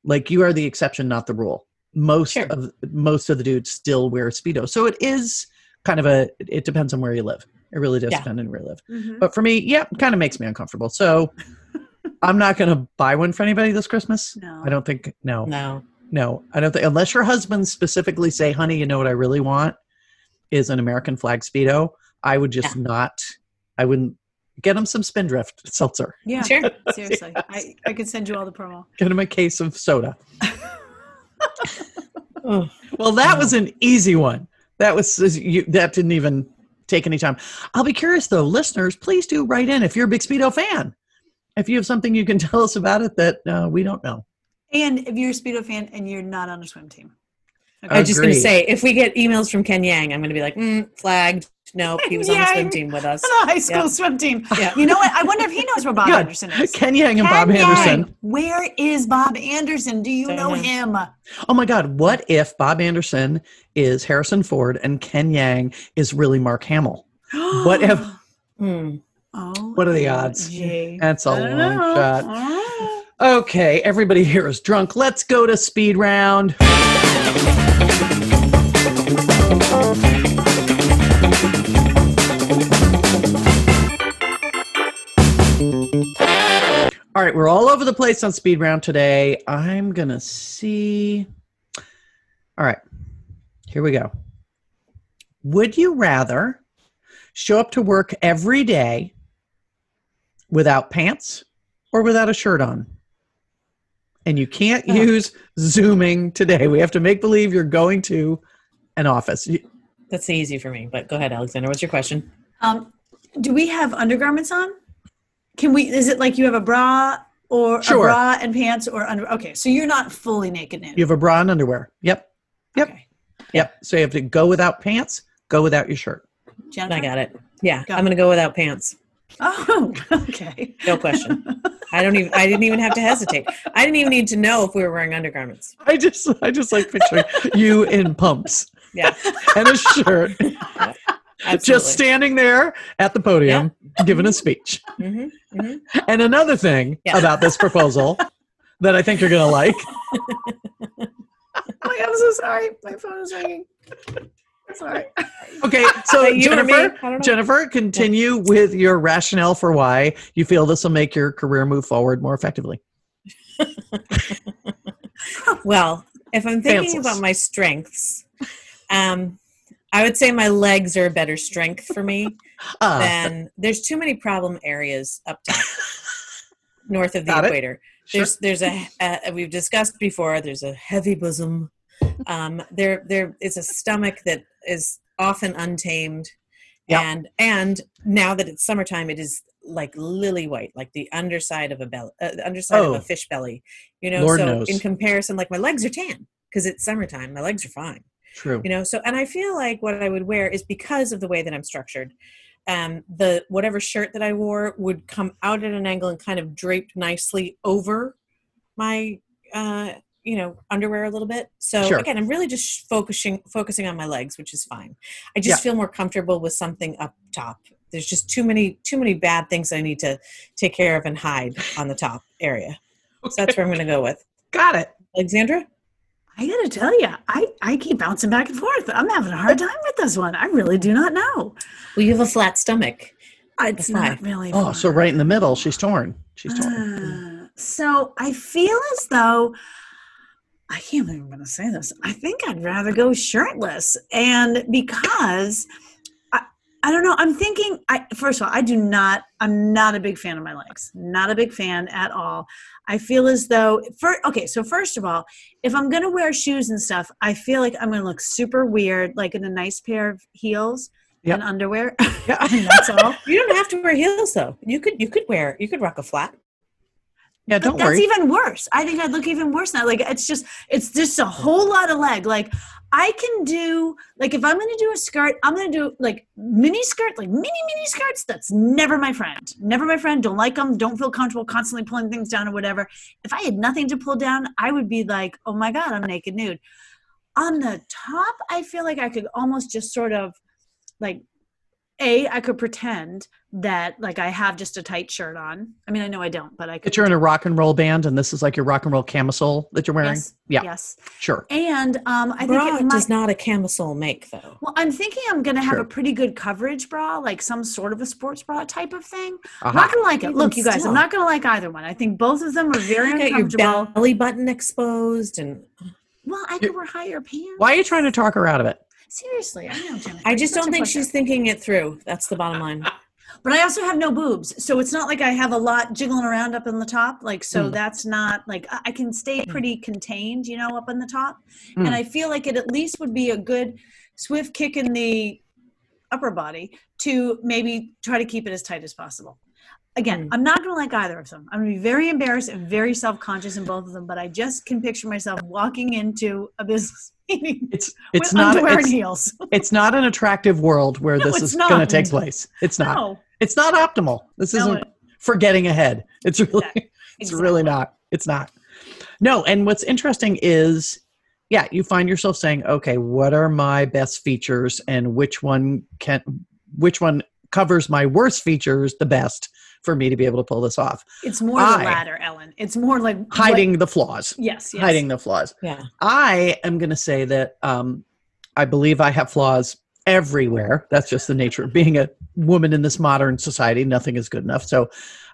Like you are the exception, not the rule. Most Sure. of most of the dudes still wear speedo, so it is kind of a. It depends on where you live. It really does Yeah. depend on where you live. Mhm. But for me, yeah, it kind of makes me uncomfortable. So I'm not going to buy one for anybody this Christmas. No. I don't think. No, No. no, I don't think unless your husband specifically say, "Honey, you know what I really want is an American flag speedo." I would just not. I wouldn't get him some Spindrift seltzer. Yeah. Sure. Seriously. I, I could send you all the promo. Get him a case of soda. Oh, Well, that Oh. was an easy one. That was you, that didn't even take any time. I'll be curious though, listeners. Please do write in if you're a big Speedo fan. If you have something you can tell us about it that uh, we don't know. And if you're a Speedo fan and you're not on a swim team. I was just going to say, if we get emails from Ken Yang, I'm going to be like, mm, flagged. Nope, he was on the swim team with us. On a high school Yeah. swim team. Yeah. You know what? I wonder if he knows where Bob Yeah, Anderson is. Ken Yang and Ken Bob Anderson. Where is Bob Anderson? Do you Don't know know. him? Oh my God! What if Bob Anderson is Harrison Ford and Ken Yang is really Mark Hamill? What if- Hmm. Oh, What are the odds? gee. That's a I don't long know. shot. Oh. Okay, everybody here is drunk. Let's go to speed round. Right, we're all over the place on speed round today. I'm going to see. All right, here we go. Would you rather show up to work every day without pants or without a shirt on? And you can't Oh. use Zooming today. We have to make believe you're going to an office. That's easy for me. But go ahead, Alexandra. What's your question? Um, do we have undergarments on? Can we? Is it like you have a bra or Sure. a bra and pants or under? Okay, so you're not fully naked nude. You have a bra and underwear. Yep. Yep. Okay. Yep. So you have to go without pants, go without your shirt. Jennifer? I got it. Yeah, Go. I'm going to go without pants. Oh, okay. No question. I don't even. I didn't even have to hesitate. I didn't even need to know if we were wearing undergarments. I just I just like picturing you in pumps Yeah, and a shirt, absolutely. just standing there at the podium giving a speech. hmm hmm And another thing Yeah. about this proposal that I think you're going to like. Oh my God, I'm so sorry. My phone is ringing. Sorry. Okay, so But you or me? Jennifer, I don't know. Jennifer, continue with your rationale for why you feel this will make your career move forward more effectively. Well, if I'm thinking about my strengths, um, I would say my legs are a better strength for me Ah, than there's too many problem areas up top, north of the it. equator. sure. There's there's a uh, we've discussed before. There's a heavy bosom. Um, there there is a stomach that is often untamed, Yep. and and now that it's summertime, it is like lily white, like the underside of a belly, uh, the underside Oh. of a fish belly. You know, Lord so knows. in comparison, like my legs are tan because it's summertime. My legs are fine True. you know so and i feel like what i would wear is because of the way that i'm structured um the whatever shirt that i wore would come out at an angle and kind of draped nicely over my uh you know underwear a little bit. So Sure. again i'm really just focusing focusing on my legs which is fine. I just feel more comfortable with something up top. There's just too many too many bad things i need to take care of and hide on the top area. So that's where i'm going to go with. Got it. alexandra I gotta tell you, I, I keep bouncing back and forth. I'm having a hard time with this one. I really do not know. well you have a flat stomach It's That's why. not really. Oh, fun. so right in the middle, she's torn. She's torn. Uh, so I feel as though I can't believe I'm going to say this. I think I'd rather go shirtless, and because I, don't know. I'm thinking. I first of all, I do not. I'm not a big fan of my legs. Not a big fan at all. I feel as though for okay. So first of all, if I'm to wear shoes and stuff, I feel like I'm to look super weird, like in a nice pair of heels Yep. and underwear. Yeah. that's all. You don't have to wear heels though. You could you could wear you could rock a flat. Yeah, don't that's worry. even worse. I think I'd look even worse now. Like it's just it's just a whole lot of leg. Like I can do like if I'm gonna do a skirt, I'm gonna do like mini skirt, like mini mini skirts. That's never my friend. Never my friend. Don't like them. Don't feel comfortable constantly pulling things down or whatever. If I had nothing to pull down, I would be like, oh my god, I'm naked nude. On the top, I feel like I could almost just sort of like a I could pretend that like I have just a tight shirt on. I mean, I know I don't, but I could. That you're in a rock and roll band and this is like your rock and roll camisole that you're wearing. Yes. Yeah. Yes. Sure. And um, I think Bra it might, does not a camisole make though. well, I'm thinking I'm going to have Sure. a pretty good coverage bra, like some sort of a sports bra type of thing. I'm not going to like it. Even Look, you guys, still. I'm not going to like either one. I think both of them are very You got your uncomfortable. belly button exposed, and well, I could wear higher pants. Why are you trying to talk her out of it? Seriously, I know, Jennifer. I just don't think pusher. she's thinking it through. That's the bottom line. But I also have no boobs, so it's not like I have a lot jiggling around up in the top. Like, so Mm. that's not like I I can stay Mm. pretty contained, you know, up in the top. Mm. And I feel like it at least would be a good swift kick in the upper body to maybe try to keep it as tight as possible. Again, Mm. I'm not going to like either of them. I'm going to be very embarrassed and very self conscious in both of them. But I just can picture myself walking into a business meeting It's it's not it's, it's not an attractive world where No, this is going to take place. It's not. No, It's not optimal. This No, isn't for getting ahead. It's really Exactly. it's really not. It's not. No, and what's interesting is yeah, you find yourself saying, "Okay, what are my best features and which one can which one covers my worst features the best for me to be able to pull this off. It's more the latter, Ellen. It's more like what- Hiding the flaws. yes, yes. Hiding the flaws. Yeah. I am going to say that um, I believe I have flaws everywhere. That's just the nature of being a woman in this modern society. Nothing is good enough. So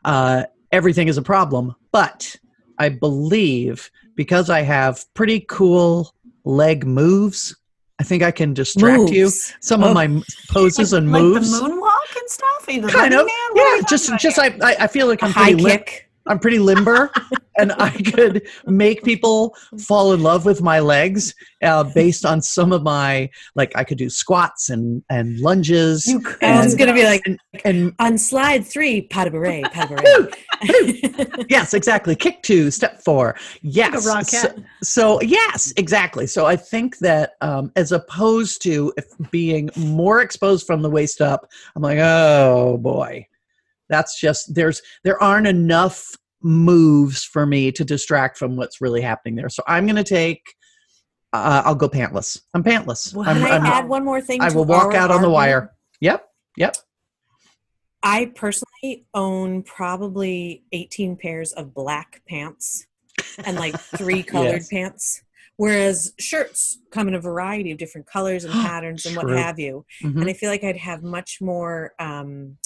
uh, everything is a problem. But I believe because I have pretty cool leg moves, I think I can distract you. Some Oh. of my m- poses and like moves. the moonwalk and stuff. The Kind of? Yeah. Just, just I, I feel like A I'm high pretty kick. I'm pretty limber, and I could make people fall in love with my legs uh, based on some of my like I could do squats and and lunges? You could. And it's to be like and on slide three, pas de bourrée, pas de bourrée. yes, exactly. Kick two, step four. Yes. Like. So, so, yes, exactly. So I think that um, as opposed to if being more exposed from the waist up, I'm like, oh boy, that's just there's there aren't enough moves for me to distract from what's really happening there. So I'm going to take. Uh, I'll go pantless. I'm pantless. Wow. I'm, Can I I'm- add one more thing? I will walk out on the wire. Yep. Yep. I personally own probably 18 pairs of black pants and like three colored Yes. pants. Whereas shirts come in a variety of different colors and patterns and what have you. Mhm. And I feel like I'd have much more um,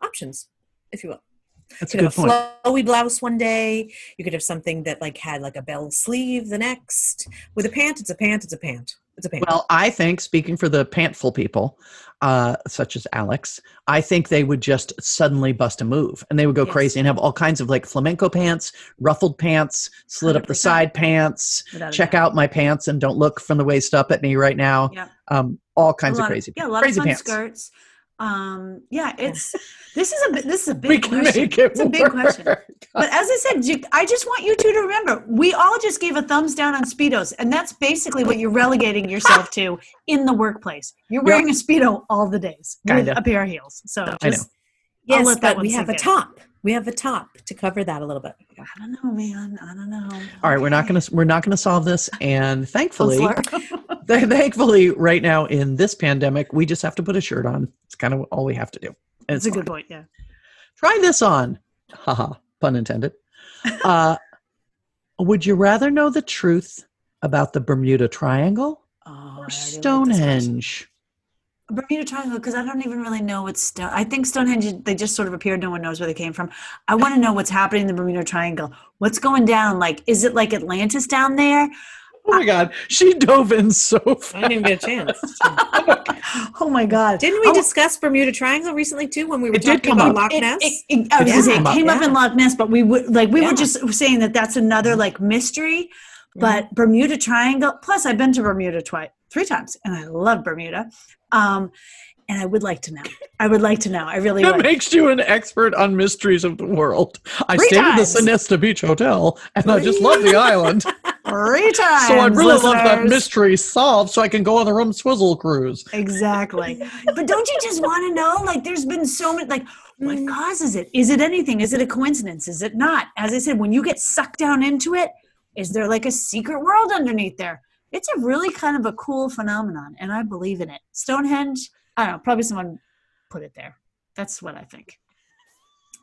options, if you will. That's You a could have point. a flowy blouse one day. You could have something that like had like a bell sleeve the next. With a pant, it's a pant, it's a pant. It's a pant. Well, I think, speaking for the pantful people, uh, such as Alex, I think they would just suddenly bust a move and they would go Yes. crazy and have all kinds of like flamenco pants, ruffled pants, slit up the side pants, check doubt. out my pants and don't look from the waist up at me right now. Um, all kinds of lot crazy, yeah, a lot crazy of fun pants. skirts. Um, yeah, it's this is a bi- this is a big We can question. make it it's a big question. work. But as I said, I just want you two to remember, we all just gave a thumbs down on speedos, and that's basically what you're relegating yourself to in the workplace. You're Yep. wearing a speedo all the days with Kinda. a pair of heels. So I know. just, yes, let that but we have a sink in. top. We have a top to cover that a little bit. I don't know, man. I don't know. All right, we're not gonna we're not gonna solve this, and thankfully, Counselor. Th- thankfully, right now in this pandemic, we just have to put a shirt on. It's kind of all we have to do. And That's a it's good point. Yeah. Try this on. Haha, pun intended. Uh, would you rather know the truth about the Bermuda Triangle Oh, or already like this question. Stonehenge? Bermuda Triangle, because I don't even really know what's Stone. I think Stonehenge, they just sort of appeared. No one knows where they came from. I want to know what's happening in the Bermuda Triangle. What's going down? Like, is it like Atlantis down there? Oh my God, she dove in so fast. I fast. didn't even get a chance. Oh my God. Didn't we Oh, discuss Bermuda Triangle recently too when we were It talking come about up. Loch it, Ness? it- it- I was It gonna say come it up. came up in Yeah. Loch Ness, but we would like we Yeah. were just saying that that's another like mystery. But Bermuda Triangle. Plus, I've been to Bermuda twice, three times, and I love Bermuda. Um, and I would like to know. I would like to know. I really That would. makes you an expert on mysteries of the world. I Three stayed at the Sonesta Beach Hotel, and I just love the island. Three times. So I'd really love that mystery solved, so I can go on the rum swizzle cruise. Exactly. but don't you just want to know? Like, there's been so many, like, what Mm. causes it? Is it anything? Is it a coincidence? Is it not? As I said, when you get sucked down into it, is there like a secret world underneath there? It's a really kind of a cool phenomenon, and I believe in it. Stonehenge, I don't know, probably someone put it there. That's what I think.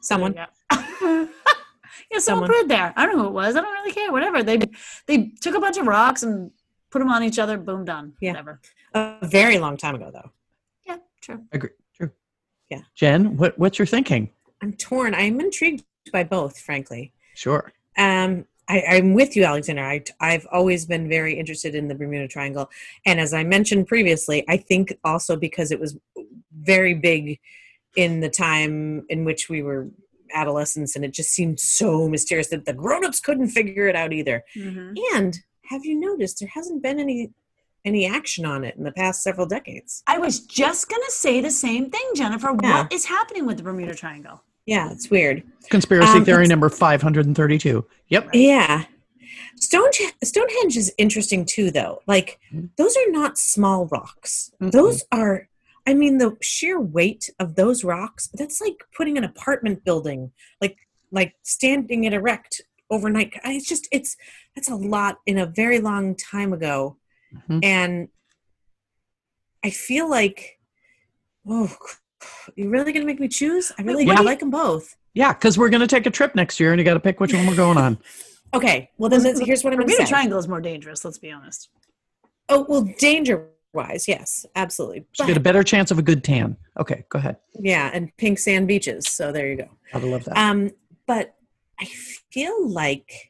Someone. Yeah. yeah, someone, Someone. put it there. I don't know who it was. I don't really care. Whatever. They they took a bunch of rocks and put them on each other. Boom, done. Yeah. Whatever. A very long time ago, though. Yeah, true. Agree. True. Yeah. Jen, what what's your thinking? I'm torn. I'm intrigued by both, frankly. Sure. Um, I, I'm with you, Alexandra. I, I've always been very interested in the Bermuda Triangle. And as I mentioned previously, I think also because it was very big in the time in which we were adolescents and it just seemed so mysterious that the grown-ups couldn't figure it out either. Mm-hmm. And have you noticed there hasn't been any any action on it in the past several decades? I was just going to say the same thing, Jennifer. Yeah. What is happening with the Bermuda Triangle? Yeah, it's weird. Conspiracy Um, theory number 532. Yep. Yeah. Stonehenge, Stonehenge is interesting too, though. Like, Mhm. those are not small rocks. Mhm. Those are, I mean, the sheer weight of those rocks, that's like putting an apartment building, like, like standing it erect overnight. It's just, it's, that's a lot in a very long time ago. Mhm. And I feel like, oh You really gonna make me choose? I really what I like them both. Yeah, because we're going to take a trip next year, and you got to pick which one we're going on. Okay, well then this- here's what I'm gonna Bermuda say. Triangle is more dangerous. Let's be honest. Oh well, danger wise, yes, absolutely. So you get a better chance of a good tan. Okay, go ahead. yeah, and pink sand beaches. So there you go. Gotta love that. Um, but I feel like.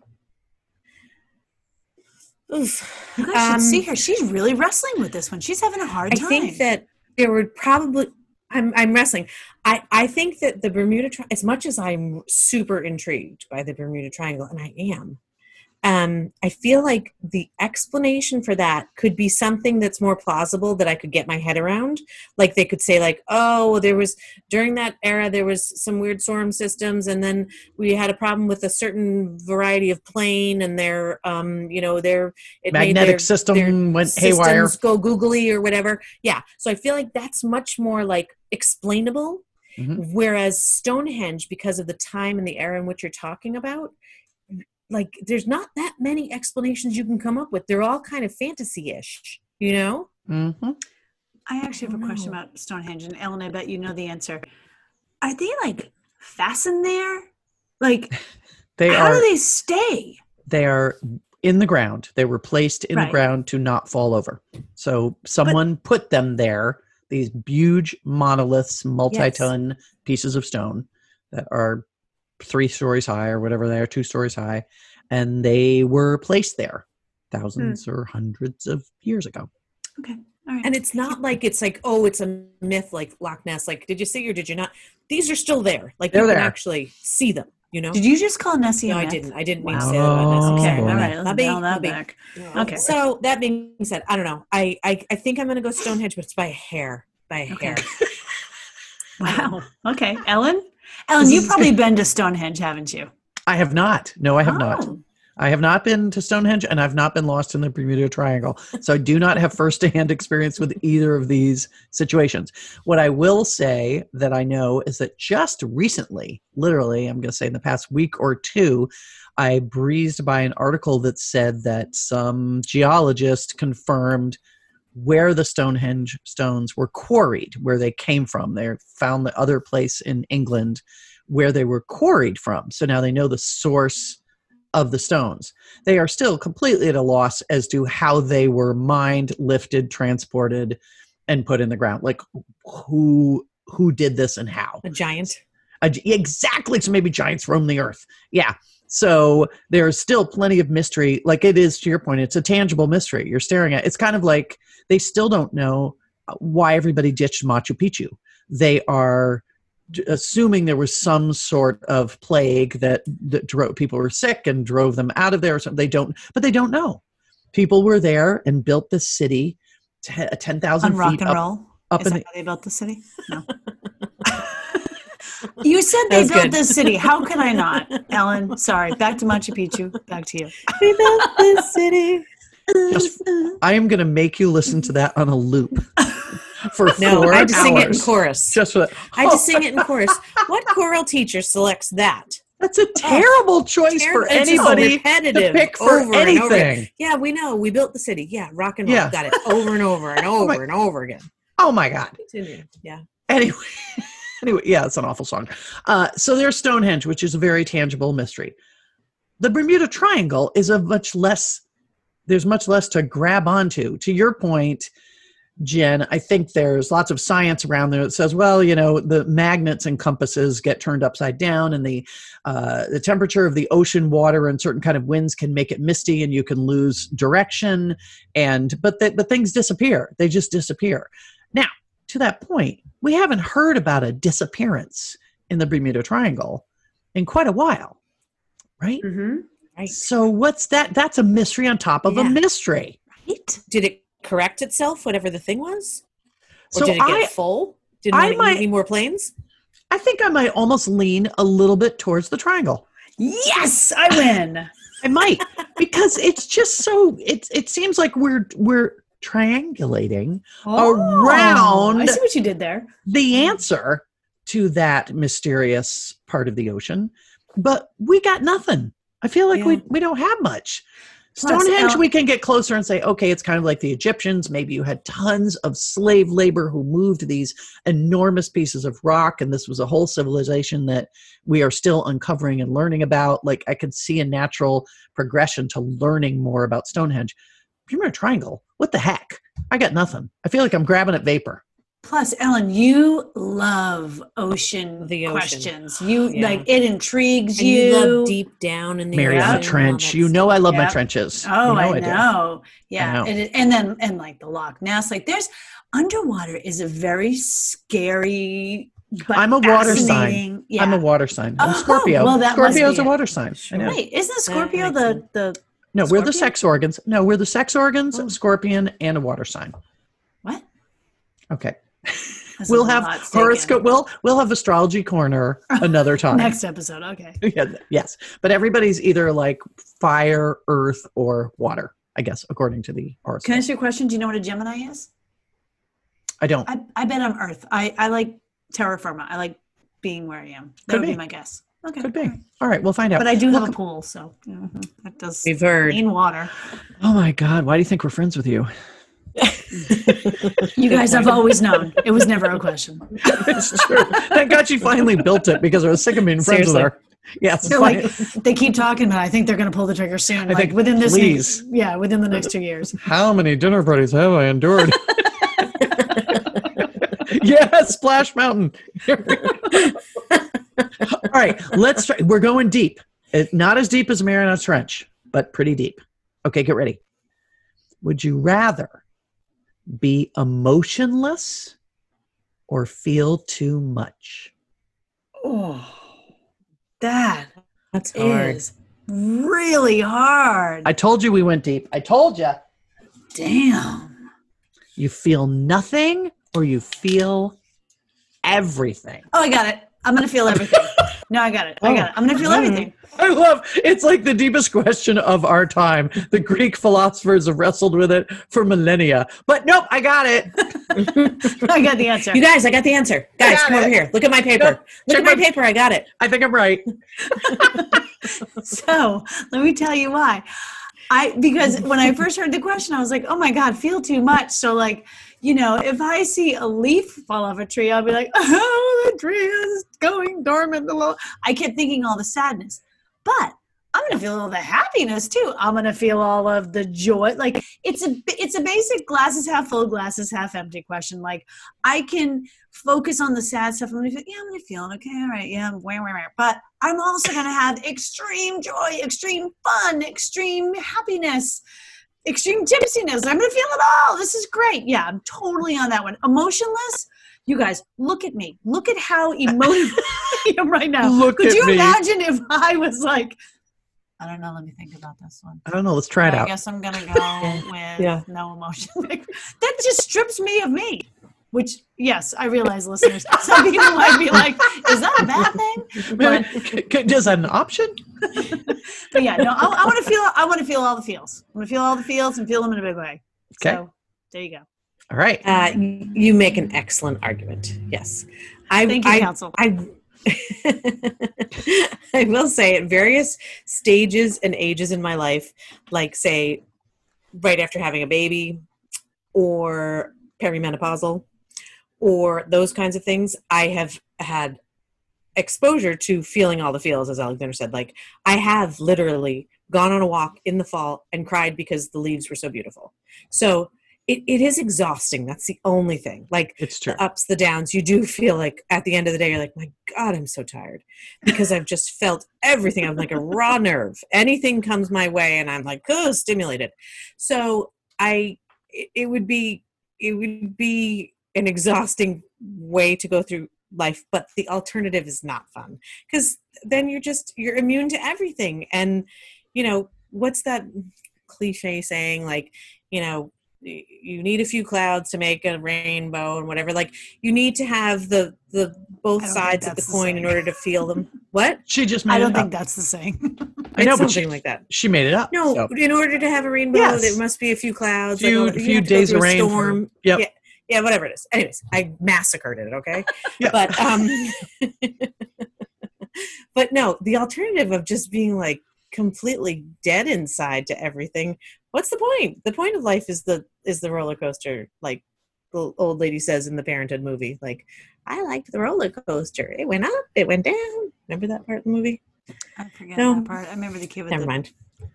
Oof. You guys Um, should see her. She's really wrestling with this one. She's having a hard I time. I think that there would probably. I'm I'm wrestling. I I think that the Bermuda as much as I'm super intrigued by the Bermuda Triangle, and I am. Um, I feel like the explanation for that could be something that's more plausible that I could get my head around. Like they could say, like, "Oh, there was during that era there was some weird storm systems, and then we had a problem with a certain variety of plane, and their, um, you know, their Magnetic their- system their went haywire. go googly or whatever. Yeah. So I feel like that's much more like explainable. Mhm. Whereas Stonehenge, because of the time and the era in which you're talking about, like there's not that many explanations you can come up with. They're all kind of fantasy-ish, you know? hmm I actually have a Oh, question no. about Stonehenge, and Ellen, I bet you know the answer. Are they like fastened there? Like, They how are. do they stay? they are in the ground. They were placed in the ground to not fall over. So someone put them there. These huge monoliths, multi-ton pieces of stone that are three stories high or whatever they are, two stories high, and they were placed there hmm. thousands or hundreds of years ago. Okay, all right. And it's not like it's like, oh, it's a myth like Loch Ness. Like, did you see or did you not? These are still there. Like They're you can there. actually see them, you know? Did you just call Nessie? no, a I myth? didn't. I didn't mean to Wow. say that about Nessie. Okay, all right. Let's Not dial that back. No. Okay. So that being said, I don't know. I I, I think I'm going to go Stonehenge, but it's by a hair. By a Okay. hair. Wow. Okay, Ellen. Ellen, you've probably been to Stonehenge, haven't you? I have not. No, I have not. Oh. I have not been to Stonehenge and I've not been lost in the Bermuda Triangle. So I do not have firsthand experience with either of these situations. What I will say that I know is that just recently, literally, I'm going to say in the past week or two, I breezed by an article that said that some geologist confirmed where the Stonehenge stones were quarried, where they came from. They found the other place in England where they were quarried from. So now they know the source of the stones. They are still completely at a loss as to how they were mined, lifted, transported, and put in the ground. Like who who did this and how? A giant. Uh, exactly. So maybe giants roam the earth. Yeah. So there's still plenty of mystery. Like it is to your point, it's a tangible mystery. You're staring at. It's kind of like they still don't know uh, why everybody ditched Machu Picchu. They are assuming there was some sort of plague that, that drove people were sick and drove them out of there or something. They don't, but they don't know. People were there and built this city, te- ten thousand On rock and up, roll. up Is in that the, they built the city? No. you said they built good. this city. How can I not, Ellen? Sorry. Back to Machu Picchu. Back to you. We built this city. Just- I am going to make you listen to that on a loop for No, four I had to sing it in hours. chorus. Just for that. I had to sing it in chorus. What choral teacher selects that? That's a oh, terrible choice Ter- for it's just anybody to repetitive pick for over and over. anything. Yeah, we know. We built the city. Yeah, rock and roll. Yeah. Got it over and over and oh over my- and over again. Oh my God. Continue. Yeah. Anyway, anyway, yeah, it's an awful song. Uh, so there's Stonehenge, which is a very tangible mystery. The Bermuda Triangle is a much less. There's much less to grab onto. To your point, Jen, I think there's lots of science around there that says, well, you know, the magnets and compasses get turned upside down, and the uh, the temperature of the ocean water and certain kind of winds can make it misty, and you can lose direction. And but the, but things disappear; they just disappear. Now, to that point, we haven't heard about a disappearance in the Bermuda Triangle in quite a while, right? Mm-hmm. Right. So what's that? That's a mystery on top of a mystery. Right? Did it correct itself, whatever the thing was? Or So did it get I, full? Did I might- any more planes? I think I might almost lean a little bit towards the triangle. Yes, I win. I might because it's just so it it seems like we're we're triangulating oh, Around- I see what you did there. the answer to that mysterious part of the ocean, but we got nothing. I feel like we Yeah. we don't have much. Plus, Stonehenge, El- we can get closer and say, okay, it's kind of like the Egyptians. Maybe you had tons of slave labor who moved these enormous pieces of rock, and this was a whole civilization that we are still uncovering and learning about. Like, I could see a natural progression to learning more about Stonehenge. Bermuda Triangle, what the heck? I got nothing. I feel like I'm grabbing at vapor. Plus, Ellen, you love ocean The ocean. questions. You Yeah. like it intrigues And you. you love deep down in the Mariana ocean Trench. You know I love my trenches. Oh, You know I do. know. Yeah, know. And, and then and like the Loch Ness, like there's underwater is a very scary. But I'm a water sign. Yeah. I'm a water sign. I'm Oh, Scorpio. well, that must Scorpio's be a it. water sign. I know. Wait, isn't Scorpio the sense. the No, we're the sex organs. No, we're the sex organs, Oh. scorpion, and a water sign. what? Okay. That's we'll have horoscope. We'll we'll have astrology corner another time. next episode. Okay. Yeah, yes, but everybody's either like fire, earth, or water. I guess according to the horoscope. Can I ask you a question? Do you know what a Gemini is? I don't. I, I bet I'm Earth. I, I like terra firma. I like being where I am. That Could would be. be. my guess. Okay. Could be. all right. All right, we'll find out. But I do have a pool, so mhm, that does We've heard. mean water. Oh my God! Why do you think we're friends with you? You guys have always known. It was never a question. it's true. Thank God she finally built it because I was sick of being friends with her. Yes. They're like they keep talking, but I think they're going to pull the trigger soon. like think, within this, please. next, yeah, within the next two years. How many dinner parties have I endured? yes, Splash Mountain. All right, let's try. We're going deep. Uh, not as deep as Mariana Trench, but pretty deep. Okay, get ready. Would you rather be emotionless or feel too much? Oh, that That's hard. is really hard. I told you we went deep. I told you. Damn. You feel nothing or you feel everything. Oh, I got it. I'm going to feel everything. No, I got it. I oh, got it. I'm going to feel everything. I love it's like the deepest question of our time. The Greek philosophers have wrestled with it for millennia. But nope, I got it. I got the answer. You guys, I got the answer. Guys, got come over here. Look at my paper. Nope. Look Check at my my- paper. I got it. I think I'm right. So let me tell you why. I because when I first heard the question, I was like, "Oh my god, feel too much." So like, you know, if I see a leaf fall off a tree, I'll be like, "Oh, the tree is going dormant." I kept thinking all the sadness, but I'm gonna feel all the happiness too. I'm gonna feel all of the joy. Like it's a it's a basic glasses half full, glasses half empty question. Like I can focus on the sad stuff. I'm gonna feel, yeah, I'm gonna feel. Okay, all right, yeah, wah, wah, wah. but I'm also gonna have extreme joy, extreme fun, extreme happiness, extreme tipsiness. I'm gonna feel it all. This is great. Yeah, I'm totally on that one. Emotionless. You guys, look at me. Look at how emotional I am right now. Look Could you me. imagine if I was like, I don't know. Let me think about this one. I don't know. Let's try it I out. guess I'm gonna go with Yeah. no emotion. that just strips me of me. Which, yes, I realize, listeners, some people might be like, "Is that a bad thing?" But, C- c- Is that an option? but yeah, no, I, I want to feel. I want to feel all the feels. I want to feel all the feels and feel them in a big way. Okay. So there you go. All right. Uh, you make an excellent argument. Yes. I, Thank you, I, counsel. I, I will say at various stages and ages in my life, like say right after having a baby or perimenopausal or those kinds of things, I have had exposure to feeling all the feels, as Alexandra said. Like I have literally gone on a walk in the fall and cried because the leaves were so beautiful. So it, it is exhausting. That's the only thing. Like It's true. the ups, the downs, you do feel like at the end of the day, you're like, my God, I'm so tired because I've just felt everything. I'm like a raw nerve. Anything comes my way and I'm like, oh, stimulated. So I, it, it would be, it would be an exhausting way to go through life, but the alternative is not fun because then you're just, you're immune to everything. And, you know, what's that cliche saying? Like, you know, you need a few clouds to make a rainbow and whatever like you need to have the the both I don't think sides of the that's the coin in order to feel them what She just made I don't it think up. that's the same. I know, but something she, like that she made it up. no so. in order to have a rainbow Yes. there must be a few clouds Few- like, you few to go days of a rain for- storm yep. yeah yeah whatever it is anyways i massacred it okay Yeah. but um but no the alternative of just being like completely dead inside to everything, what's the point? The point of life is the is the roller coaster, like the old lady says in the Parenthood movie. Like, I liked the roller coaster. It went up, it went down. Remember that part of the movie? I forget No. that part. I remember the kid with Never the, mind.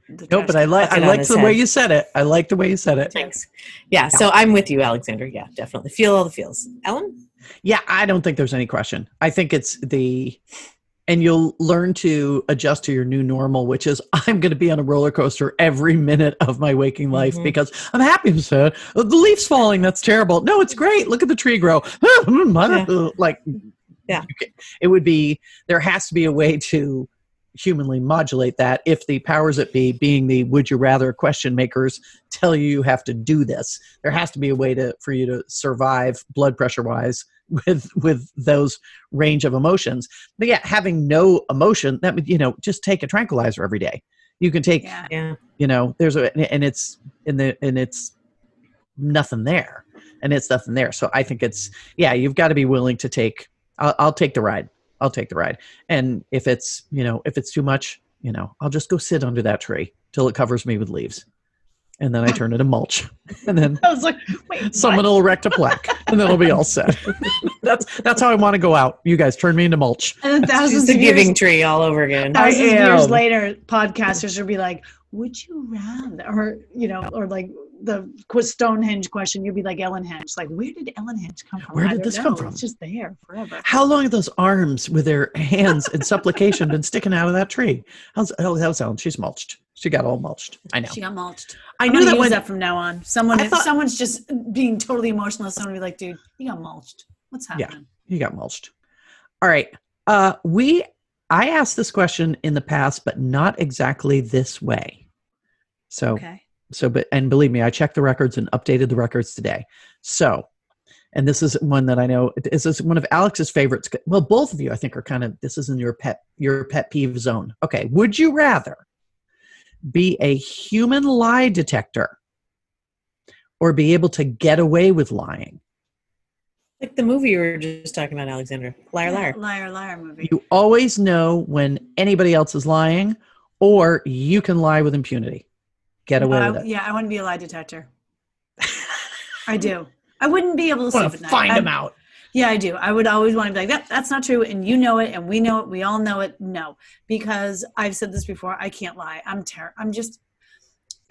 the No, but I like I it on like his the way you said it. I like the way you said it. Thanks. Yeah, so I'm with you, Alexandra. Yeah, definitely. Feel all the feels. Ellen? Yeah, I don't think there's any question. I think it's the, and you'll learn to adjust to your new normal, which is I'm going to be on a roller coaster every minute of my waking life Mhm. because I'm happy with it. The leaves falling, that's terrible. No, it's great. Look at the tree grow. Like, Yeah. it would be, there has to be a way to humanly modulate that if the powers that be, being the would you rather question makers, tell you you have to do this. There has to be a way to for you to survive blood pressure wise with with those range of emotions. But yeah, having no emotion, that would you know, just take a tranquilizer every day. You can take, Yeah. Yeah. you know, there's a and it's in the and it's nothing there. And it's nothing there. So I think it's yeah, you've got to be willing to take I'll, I'll take the ride. I'll take the ride. And if it's, you know, if it's too much, you know, I'll just go sit under that tree till it covers me with leaves. And then I turn it into mulch. And then I was like, wait, someone will erect a plaque and then it'll be all set. that's that's how I want to go out. You guys turn me into mulch. And then It's thousands the of years, giving tree all over again. I thousands of years later, podcasters will be like, "Would you rather?" Or you know, or like the Stonehenge question, you'd be like Ellen Henge. Like, where did Ellen Henge come from? Where did don't this come from? It's just there forever. How long have those arms with their hands in supplication been sticking out of that tree? How's oh that was Ellen. She's mulched. She got all mulched. I know. She got mulched. I I'm knew that use when that from now on. Someone, I thought- someone's just being totally emotionless, someone will be like, "Dude, you got mulched. What's happening? Yeah. happening?" you got mulched. All right. Uh we I asked this question in the past, but not exactly this way. So Okay. So but and believe me i checked the records and updated the records today so and this is one that i know this is one of alex's favorites well both of you i think are kind of this is in your pet your pet peeve zone okay would you rather be a human lie detector or be able to get away with lying Like the movie you were just talking about, Alexandra. Liar, liar. liar, liar movie. you always know when anybody else is lying or you can lie with impunity get away I- with it yeah, I want to be a lie detector. I do. I wouldn't be able to sleep at to night. find I'm- them out Yeah, I do. I would always want to be like, that, that's not true. And you know it, and we know it. We all know it. No, because I've said this before. I can't lie. I'm ter- I'm just,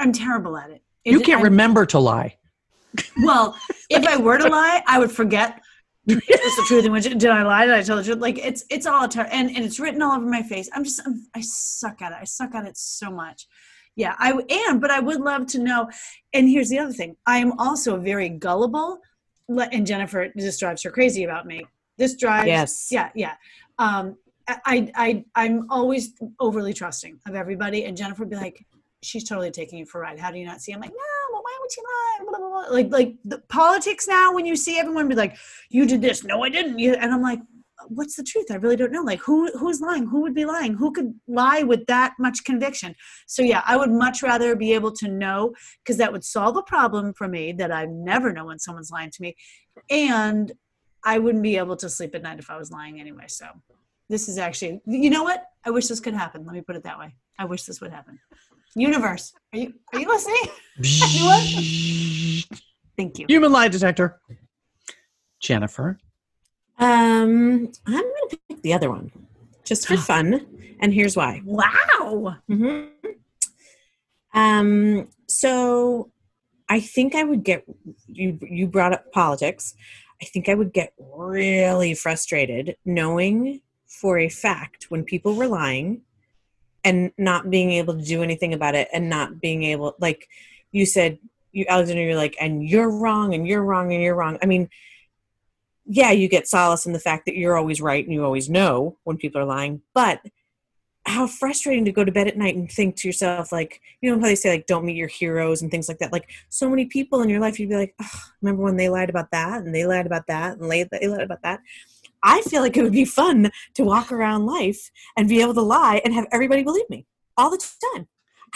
I'm terrible at it. you can't I'm- remember to lie Well, if I were to lie, I would forget. Is this the truth? And which did I lie? Did I tell the truth? Like it's it's all ter- and and it's written all over my face. I'm just I'm, I suck at it. I suck at it so much. Yeah, i am, but I would love to know. And here's the other thing: I am also very gullible. And Jennifer, this drives her crazy about me. This drives. Yes. Yeah, yeah. Um, I I I'm always overly trusting of everybody, and Jennifer would be like, she's totally taking you for a ride. How do you not see? I'm like, no, but why would she lie? Blah, blah, blah. Like, like the politics now, when you see everyone be like, you did this, no, I didn't. You, and I'm like, what's the truth? I really don't know. Like, who who's lying? Who would be lying? Who could lie with that much conviction? So yeah, I would much rather be able to know because that would solve a problem for me that I never know when someone's lying to me, and I wouldn't be able to sleep at night if I was lying anyway. So this is actually, you know what? I wish this could happen. Let me put it that way. I wish this would happen. Universe, are you are you listening? Thank you. Human lie detector. Jennifer. Um, I'm going to pick the other one just for fun. And here's why. Wow. hmm Um, so I think I would get you. You brought up politics. I think I would get really frustrated knowing for a fact when people were lying and not being able to do anything about it and not being able, like you said, you Alexandra, you're like, and you're wrong, and you're wrong, and you're wrong. I mean, yeah, you get solace in the fact that you're always right and you always know when people are lying, but how frustrating to go to bed at night and think to yourself like you know how they say like don't meet your heroes and things like that like so many people in your life you'd be like oh, remember when they lied about that and they lied about that and they, lied about that? I feel like it would be fun to walk around life and be able to lie and have everybody believe me all the time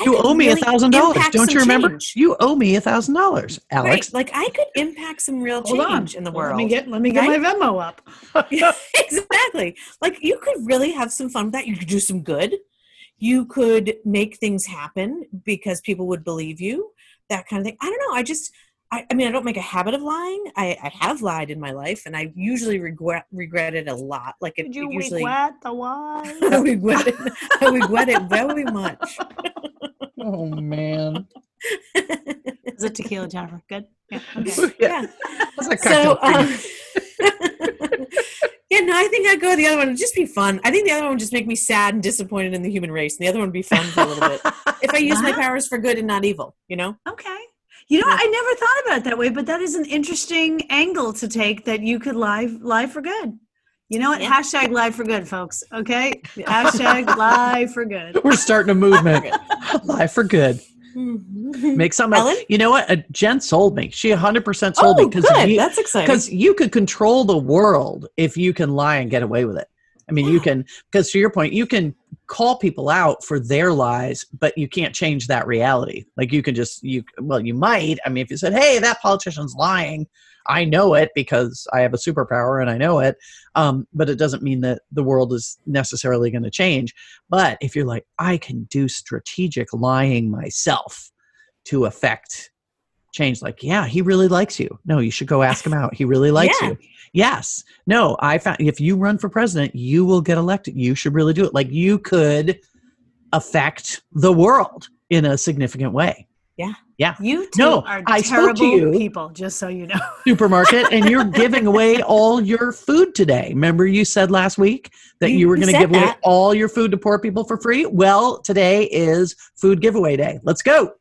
You owe me a thousand dollars. Don't you remember? change. You owe me a thousand dollars, Alex. right like i could impact some real Hold on. change in the Let world me get let me get right? my Venmo up. Exactly. Like you could really have some fun with that. You could do some good. you could make things happen because people would believe you that kind of thing i don't know i just i, I mean i don't make a habit of lying I, I have lied in my life and i usually regret regret it a lot like it, Did you it usually regret the why? I regret it i regret it very much Oh man. Is it tequila, Jennifer? Good. Yeah. Okay. yeah That's a so um, yeah no i think i'd go with the other one it'd just be fun i think the other one would just make me sad and disappointed in the human race and the other one would be fun for a little bit if i use my powers for good and not evil you know Okay. You know, what? I never thought about it that way, but that is an interesting angle to take that you could lie lie for good. You know what? Yeah. Hashtag lie for good, folks. Okay. Hashtag lie for good. We're starting a movement. Life for good. Mhm. Make some. Ellen? You know what? Uh, Jen sold me. She 100% sold me oh that's exciting because you could control the world if you can lie and get away with it. I mean, you can because to your point, you can call people out for their lies, but you can't change that reality. Like you can just you well, you might. I mean, if you said, "Hey, that politician's lying," I know it because I have a superpower and I know it. Um, but it doesn't mean that the world is necessarily going to change. But if you're like, I can do strategic lying myself to affect change, like, yeah, he really likes you. No, you should go ask him out. He really likes Yeah. you. Yes. No, I found if you run for president, you will get elected. You should really do it. Like you could affect the world in a significant way. You two No, are I spoke to terrible you. people, just so you know. Supermarket, and you're giving away all your food today. Remember, you said last week that you, You- were going to give away all your food to poor people for free. Well, today is food giveaway day. Let's go.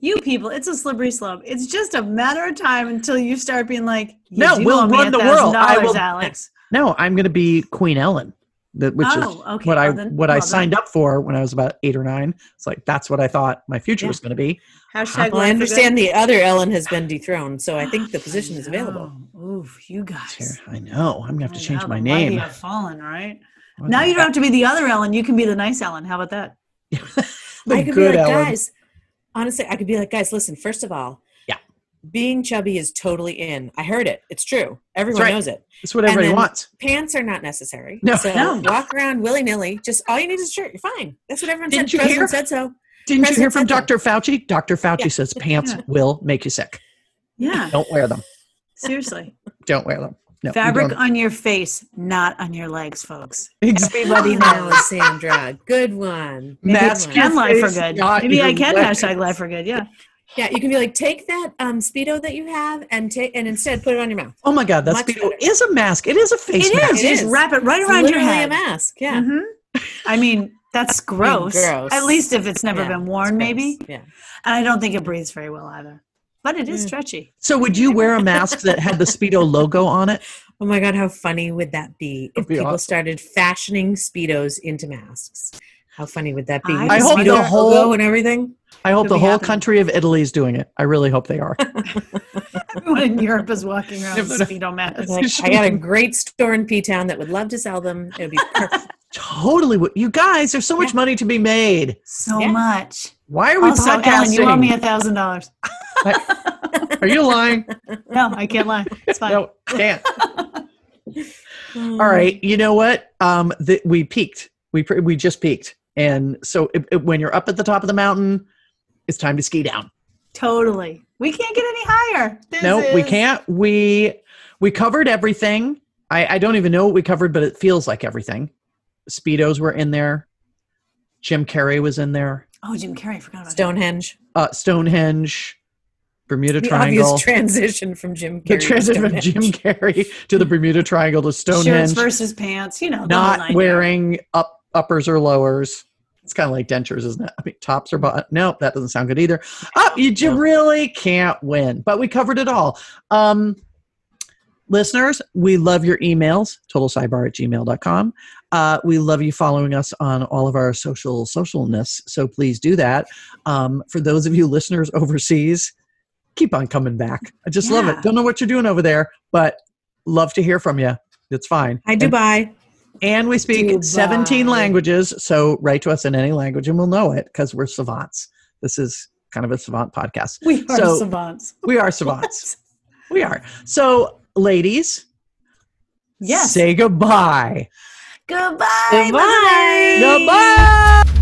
You people, it's a slippery slope. It's just a matter of time until you start being like, you No, we'll run the world. I will- Alex. No, I'm going to be Queen Ellen, that which Oh, is okay. what I Well, then- what I well, then- signed up for when I was about eight or nine. It's like that's what I thought my future Yeah. was going to be. Hashtag well, i understand the other ellen has been dethroned so i think the position is available Oh, oof, you guys. Here, I know. I'm going to have to I change know, my the mighty name. have fallen, right? What Now you don't have to be the other Ellen. You can be the nice Ellen. How about that? the I could be good like, Ellen. guys, honestly, I could be like, guys, listen, first of all, Yeah. Being chubby is totally in. I heard it. It's true. Everyone right. knows it. It's what everybody then- wants. Pants are not necessary. No. So No. walk around willy nilly. Just all you need is a shirt. You're fine. That's what everyone Didn't said. you President hear? said so. Didn't you hear from said Dr. Fauci? Dr. Fauci Yeah. says pants Yeah. will make you sick. Yeah, Don't wear them. seriously. Don't wear them. No, Fabric don't. on your face, not on your legs, folks. Exactly. Everybody knows. Sandra. Good one. Maybe That's I your can lie for good. not Maybe I can legs. hashtag lie for good. Yeah. Yeah, you can be like, take that um, speedo that you have and take and instead put it on your mouth. Oh my God, that Much speedo better. is a mask. It is a face It mask. is. It Just is. wrap it right It's around your literally head. a mask. Yeah. Mhm. I mean, that's gross. gross. At least if it's never Yeah, been worn, maybe. Yeah. And I don't think it breathes very well either. But it is Mm. stretchy. So would you wear a mask that had the speedo logo on it? Oh my god, how funny would that be if That'd be people awesome. started fashioning speedos into masks? How funny would that be? I I hope the whole- logo and everything. I hope Could the whole happening. country of Italy is doing it. I really hope they are. Everyone in Europe is walking around with speedo masks. Like, I got a great store in P Town that would love to sell them. It would be perfect. totally. You guys, there's so much Yeah. money to be made. So Yeah. much. Why are we Also, podcasting? Ellen, you owe me a thousand dollars. are you lying? No, I can't lie. It's fine. No, can't. All right. You know what? Um, the, we peaked. We we just peaked, and so it, it- when you're up at the top of the mountain, it's time to ski down. Totally. We can't get any higher. This no, we can't. We we covered everything. I, I don't even know what we covered, but it feels like everything. Speedos were in there. Jim Carrey was in there. Oh, Jim Carrey. I forgot about that. Stonehenge. Uh, Stonehenge, Bermuda The Triangle. obvious transition from Jim Carrey. the to transition from Jim Carrey to the Bermuda Triangle to Stonehenge. Shirts Stonehenge. versus pants. You know, the whole not wearing up uppers or lowers. It's kind of like dentures, isn't it? I mean, tops or bottom. No, that doesn't sound good either. Oh, you really can't win, but we covered it all. Um, listeners, we love your emails, totalsidebar at gmail.com. Uh, we love you following us on all of our social socialness, so please do that. Um, for those of you listeners overseas, keep on coming back. I just love it. Don't know what you're doing over there, but love to hear from you. It's fine. Hi, Dubai. and we speak Dubai. 17 languages. So write to us in any language and we'll know it because we're savants. This is kind of a savant podcast. We are So- savants. We are savants. we are. So, ladies, Yes. say goodbye. Goodbye. Goodbye. listeners. Goodbye.